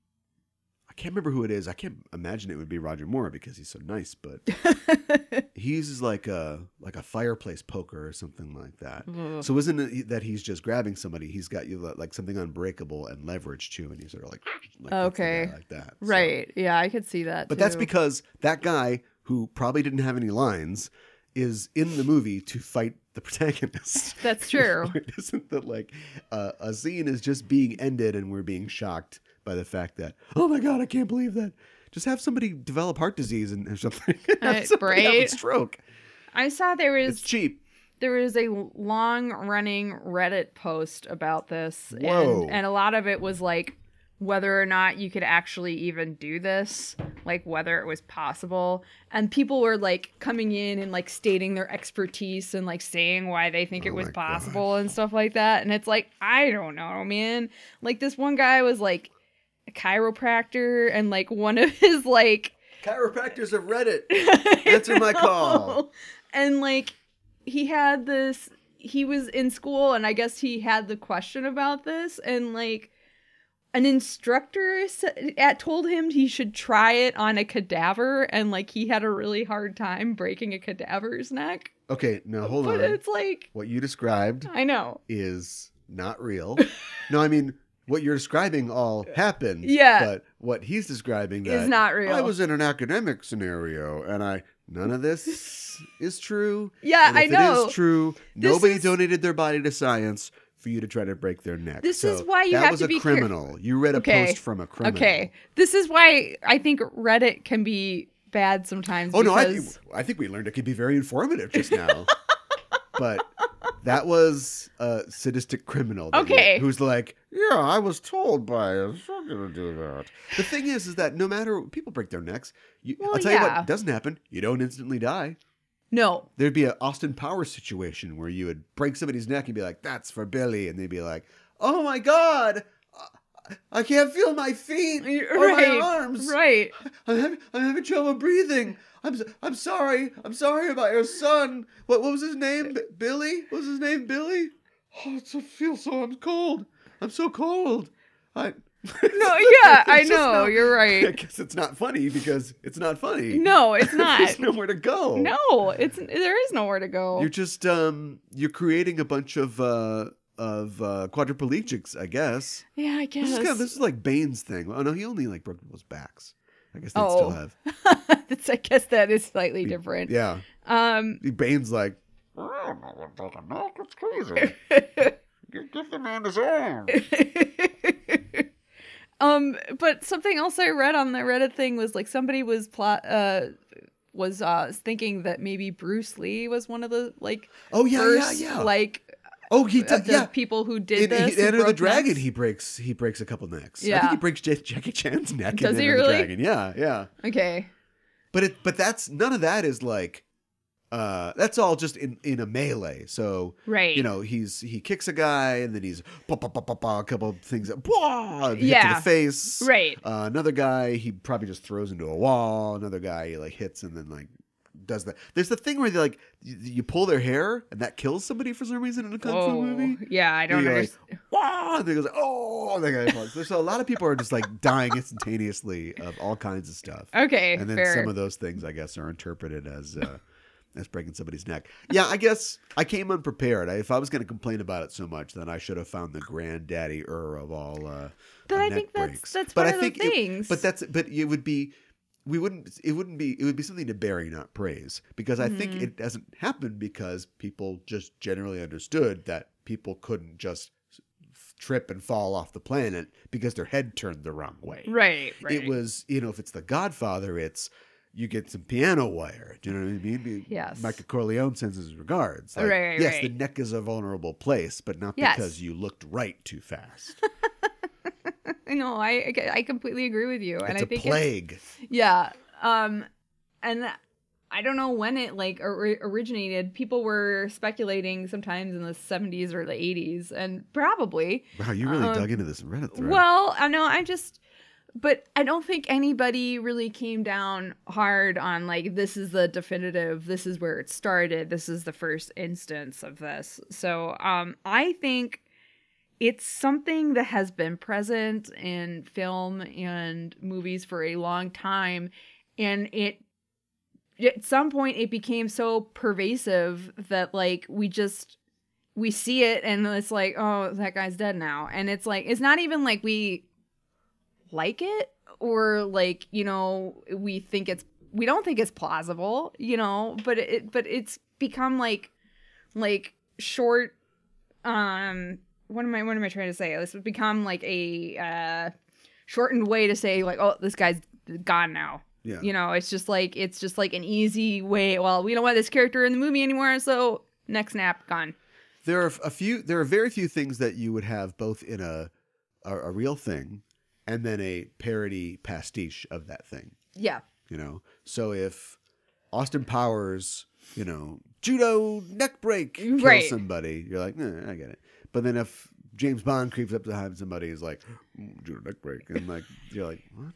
I can't remember who it is. I can't imagine it would be Roger Moore because he's so nice, but [laughs] he uses like a like a fireplace poker or something like that. Ugh. So isn't it that he's just grabbing somebody? He's got you like something unbreakable and leverage too, and he's sort of like, like hits the guy Okay. like that. So- right. Yeah, I could see that. but that's because that guy who probably didn't have any lines is in the movie to fight the [laughs] protagonist. That's true. [laughs] it isn't that like uh, a scene is just being ended and we're being shocked by the fact that oh my god I can't believe that. Just have somebody develop heart disease and or something. [laughs] have Uh, somebody have a right. stroke. I saw there It's was cheap. there was a long running Reddit post about this, Whoa. and and a lot of it was like whether or not you could actually even do this, like whether it was possible, and people were like coming in and like stating their expertise and like saying why they think Oh it was my God. possible and stuff like that, and it's like I don't know, man. Like this one guy was like a chiropractor, and like one of [laughs] his like Chiropractors of Reddit. [laughs] Answer my call. And like he had this he was in school and I guess he had the question about this and like an instructor at uh, told him he should try it on a cadaver and like he had a really hard time breaking a cadaver's neck. Okay, now hold on. but on. it's like What you described I know. is not real. no, I mean what you're describing all [laughs] happened. Yeah. But what he's describing that Is not real. I was in an academic scenario and I none of this is true. Yeah, I know. It is true. This Nobody is- donated their body to science for you to try to break their neck. This So is why you that have was to a be criminal. You read a Okay. post from a criminal. Okay. This is why I think Reddit can be bad sometimes Oh no, I because think, I think we learned it could be very informative just now. [laughs] but that was a sadistic criminal. Okay. who's like, yeah, I was told by I'm not gonna do that. The thing is, is that no matter people break their necks, you, Well, I'll tell you what doesn't happen. You don't instantly die. No. There'd be an Austin Powers situation where you would break somebody's neck and be like, "That's for Billy," and they'd be like, "Oh my god." I- can't feel my feet or Right. my arms. Right. I'm having, I'm having trouble breathing. I'm, I'm sorry. I'm sorry about your son. What, what was his name? Billy? What was his name? Billy? Oh, it's, I feel so, I'm cold. I'm so cold. I. [laughs] No, yeah, I know. not- You're right. I guess it's not funny because it's not funny. No, it's [laughs] not. There's nowhere to go. No, it's there is nowhere to go. You're just um you're creating a bunch of uh of uh quadriplegics, I guess. yeah, I This guess. is kind of this is like Bane's thing. Oh no, he only like broke people's backs. I guess they Oh. still have. [laughs] It's- I guess that is slightly different. Yeah. Um, Bane's like It's crazy. Give give the man his arm. Um, but something else I read on the Reddit thing was like somebody was plot uh was uh thinking that maybe Bruce Lee was one of the like Oh yeah, first yeah, yeah. like oh, he uh, did the yeah. people who did In, this. in who Enter the Dragon, necks. he breaks he breaks a couple necks. yeah I think he breaks J- Jackie Chan's neck. Does in he really? Dragon. Yeah, yeah. Okay. But it but that's none of that is like Uh, that's all just in, in a melee. So Right. you know, he's he kicks a guy and then he's pa, pa, pa, pa, pa, a couple of things that blah, hit to Yeah. the face. Right. Uh, another guy he probably just throws into a wall. Another guy he like hits and then like does that. There's the thing where they like you, you pull their hair and that kills somebody for some reason in a kung fu Oh, movie. yeah, I don't You're like, Wah! And they goes, oh, and that guy falls. There's a lot of people are just like dying instantaneously of all kinds of stuff. okay, and then fair. some of those things, I guess, are interpreted as uh, as breaking somebody's neck. Yeah, I guess I came unprepared. I, if I was going to complain about it so much, then I should have found the granddaddy ur of all. Uh, But I think that's- breaks. that's but one I of the think it- things. but that's but it would be. We wouldn't. It wouldn't be. It would be something to bury, not praise, because I think Mm-hmm. it doesn't happen because people just generally understood that people couldn't just trip and fall off the planet because their head turned the wrong way. right, right. It was, you know, if it's The Godfather, it's you get some piano wire. Do you know what I mean? Yes. Michael Corleone sends his regards. Like, Right, right, yes, the neck is a vulnerable place, but not Yes. because you looked right too fast. [laughs] no, I I completely agree with you, and it's I a think plague. Yeah, um, and I don't know when it like or- originated. People were speculating sometimes in the '70s or the '80s, and probably Wow, you really Um, dug into this Reddit thread. Well, I know I just but I don't think anybody really came down hard on like this is the definitive, this is where it started, this is the first instance of this. So, um I think it's something that has been present in film and movies for a long time and it at some point it became so pervasive that like we just we see it and it's like oh that guy's dead now and it's like it's not even like we like it or like you know we think it's we don't think it's plausible you know but it but it's become like like short um what am i what am i trying to say this has become like a uh shortened way to say like oh this guy's gone now yeah. you know it's just like it's just like an easy way well we don't want this character in the movie anymore so neck snap gone There are a few. There are very few things that you would have both in a a, a real thing and then a parody pastiche of that thing. yeah You know, so if Austin Powers, you know, judo neck break kills Right. somebody, you're like, nah, I get it. But then if James Bond creeps up behind somebody, is like "Mm, judo neck break, and like you're like, what?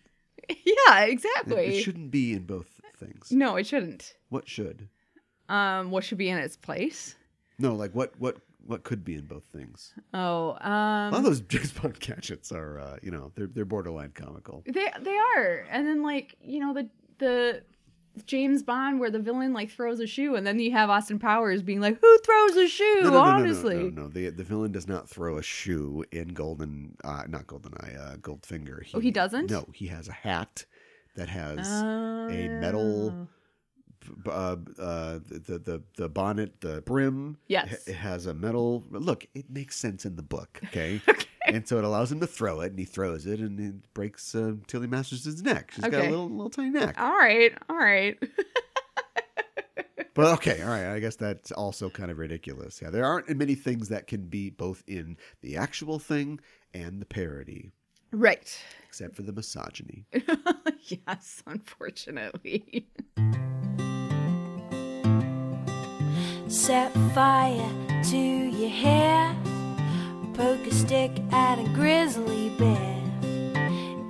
[laughs] yeah It, exactly it shouldn't be in both things. no it shouldn't What should? um what should be in its place No, like what what what could be in both things? oh A lot of um those [laughs] James Bond gadgets are, uh, you know, they're they're borderline comical. they they are and then like you know the the James Bond where the villain like throws a shoe and then you have Austin Powers being like who throws a shoe No, no, no, no, no, honestly no, no, The the villain does not throw a shoe in Golden, uh, not Goldeneye, uh, Goldfinger. Oh, he doesn't? No, he has a hat that has Oh. a metal, b- uh, uh, the the the bonnet, the brim. Yes. it has a metal. Look, it makes sense in the book. [laughs] Okay. okay And so it allows him to throw it, and he throws it, and it breaks uh, Tilly Masters' his neck. She's got a little little tiny neck. all right all right But okay, [laughs] all right. I guess that's also kind of ridiculous. Yeah, there aren't many things that can be both in the actual thing and the parody, right except for the misogyny. [laughs] yes unfortunately Set fire to your hair. Poke a stick at a grizzly bear.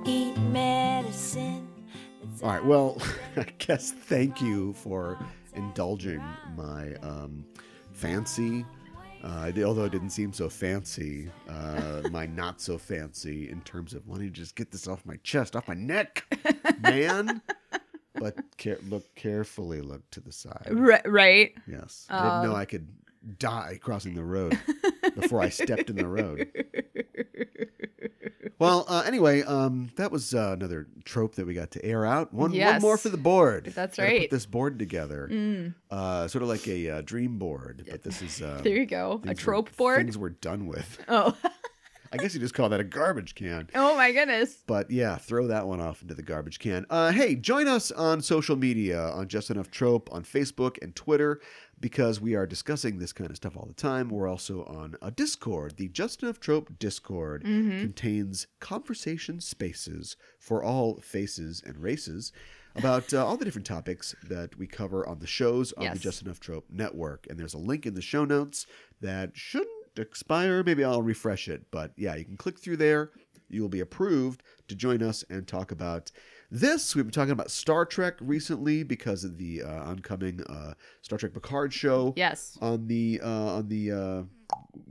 Eat medicine. All right. Well, [laughs] I guess thank you for indulging my um, fancy. Uh, although it didn't seem so fancy, uh, my [laughs] not so fancy in terms of wanting to just get this off my chest, off my neck, man. [laughs] But care- look carefully, look to the side. Ri- right Yes. I didn't Um, know I could die crossing the road before I stepped in the road. [laughs] Well, uh, anyway, um, that was uh, another trope that we got to air out. One, one more for the board. That's Gotta right. Put this board together, Mm, uh, sort of like a uh, dream board, but this is [laughs] uh, there you go a trope board Things we're done with. oh [laughs] I guess you just call that a garbage can. oh my goodness But yeah, throw that one off into the garbage can. Uh, hey, join us on social media on Just Enough Trope on Facebook and Twitter because we are discussing this kind of stuff all the time. We're also on a Discord. The Just Enough Trope Discord contains conversation spaces for all faces and races. about uh, all the different topics that we cover on the shows on the Just Enough Trope Network. And there's a link in the show notes that shouldn't expire. Maybe I'll refresh it. But yeah, you can click through there. You will be approved to join us and talk about this. We've been talking about Star Trek recently because of the uh, oncoming uh, Star Trek Picard show Yes. on the uh, on the uh,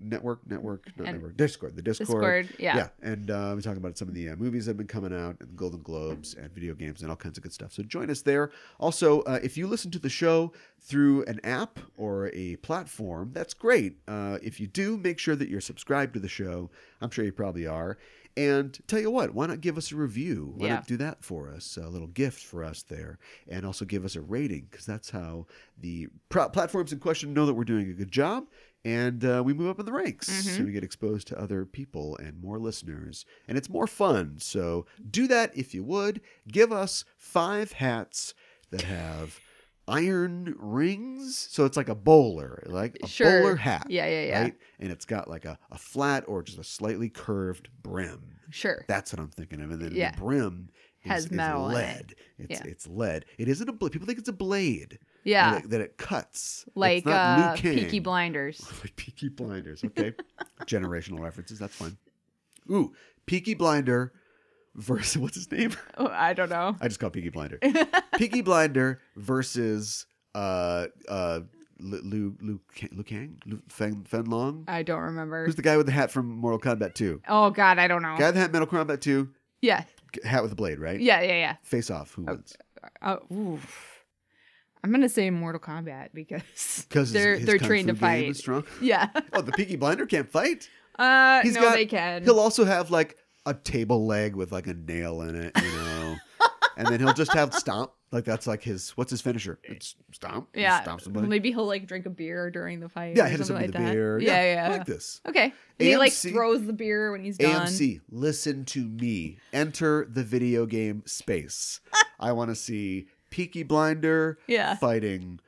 network, network, not And- network, Discord, the Discord. Discord, yeah. yeah, and uh, we're talking about some of the uh, movies that have been coming out, and Golden Globes, and video games, and all kinds of good stuff. So join us there. Also, uh, if you listen to the show through an app or a platform, that's great. Uh, if you do, make sure that you're subscribed to the show. I'm sure you probably are. And tell you what, why not give us a review? Why Yeah. not do that for us? A little gift for us there. And also give us a rating because that's how the pro- platforms in question know that we're doing a good job. And uh, we move up in the ranks. So we get exposed to other people and more listeners. And it's more fun. So do that if you would. Give us five hats that have iron rings. So it's like a bowler, like a Sure. bowler hat. Yeah, yeah, yeah. Right? And it's got like a, a flat or just a slightly curved brim. Sure. That's what I'm thinking of. And then Yeah. the brim Has is metal it. lead. It's Yeah. it's lead. It isn't a blade. People think it's a blade. Yeah. That it, that it cuts. Like uh. Peaky Blinders. [laughs] like Peaky Blinders. Okay. [laughs] Generational references. That's fine. Ooh, Peaky Blinder versus [laughs] what's his name? Oh, I don't know. I just call Peaky Blinder. Peaky Blinder versus uh uh Lu Lu Lu Kang, Lu Fen, Fen Long. I don't remember. Who's the guy with the hat from Mortal Kombat 2? Oh God, I don't know. Guy with the hat, Mortal Kombat 2, Yeah, hat with a blade, right? yeah, yeah, yeah. Face off. Who wins? Oh, oof. I'm gonna say Mortal Kombat because [laughs] Because they're they're trained to fight. Strong. [laughs] Yeah. [laughs] Oh, the Peaky Blinder can't fight. Uh, He's no, got- they can. He'll also have like a table leg with like a nail in it, you know. and then he'll just have stomp. Like that's like his what's his finisher? It's stomp. Yeah. Stomp somebody. Maybe he'll like drink a beer during the fight. yeah, hit like with that. the beer. Yeah, yeah. I like this. Okay. He like throws the beer when he's done. AMC, listen to me. Enter the video game space. [laughs] I want to see Peaky Blinder Yeah. fighting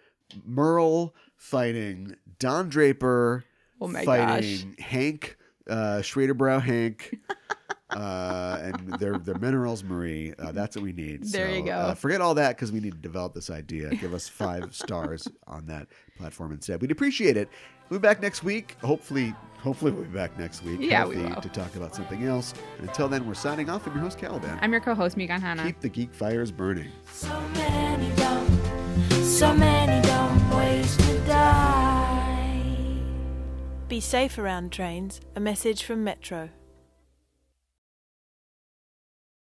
Merle, fighting Don Draper, Oh my fighting Hank, uh, Schraderbrow Hank, [laughs] uh, and their their minerals Marie. Uh, that's what we need. There you go. Uh, forget all that because we need to develop this idea. Give us five [laughs] stars on that platform instead. We'd appreciate it. We'll be back next week. Hopefully, hopefully we'll be back next week. Yeah, we healthy will. to talk about something else. And until then, we're signing off. I'm your host Caliban. I'm your co-host Megan Hanna. Keep the geek fires burning. So many don't, so many dumb ways to die. Be safe around trains. A message from Metro.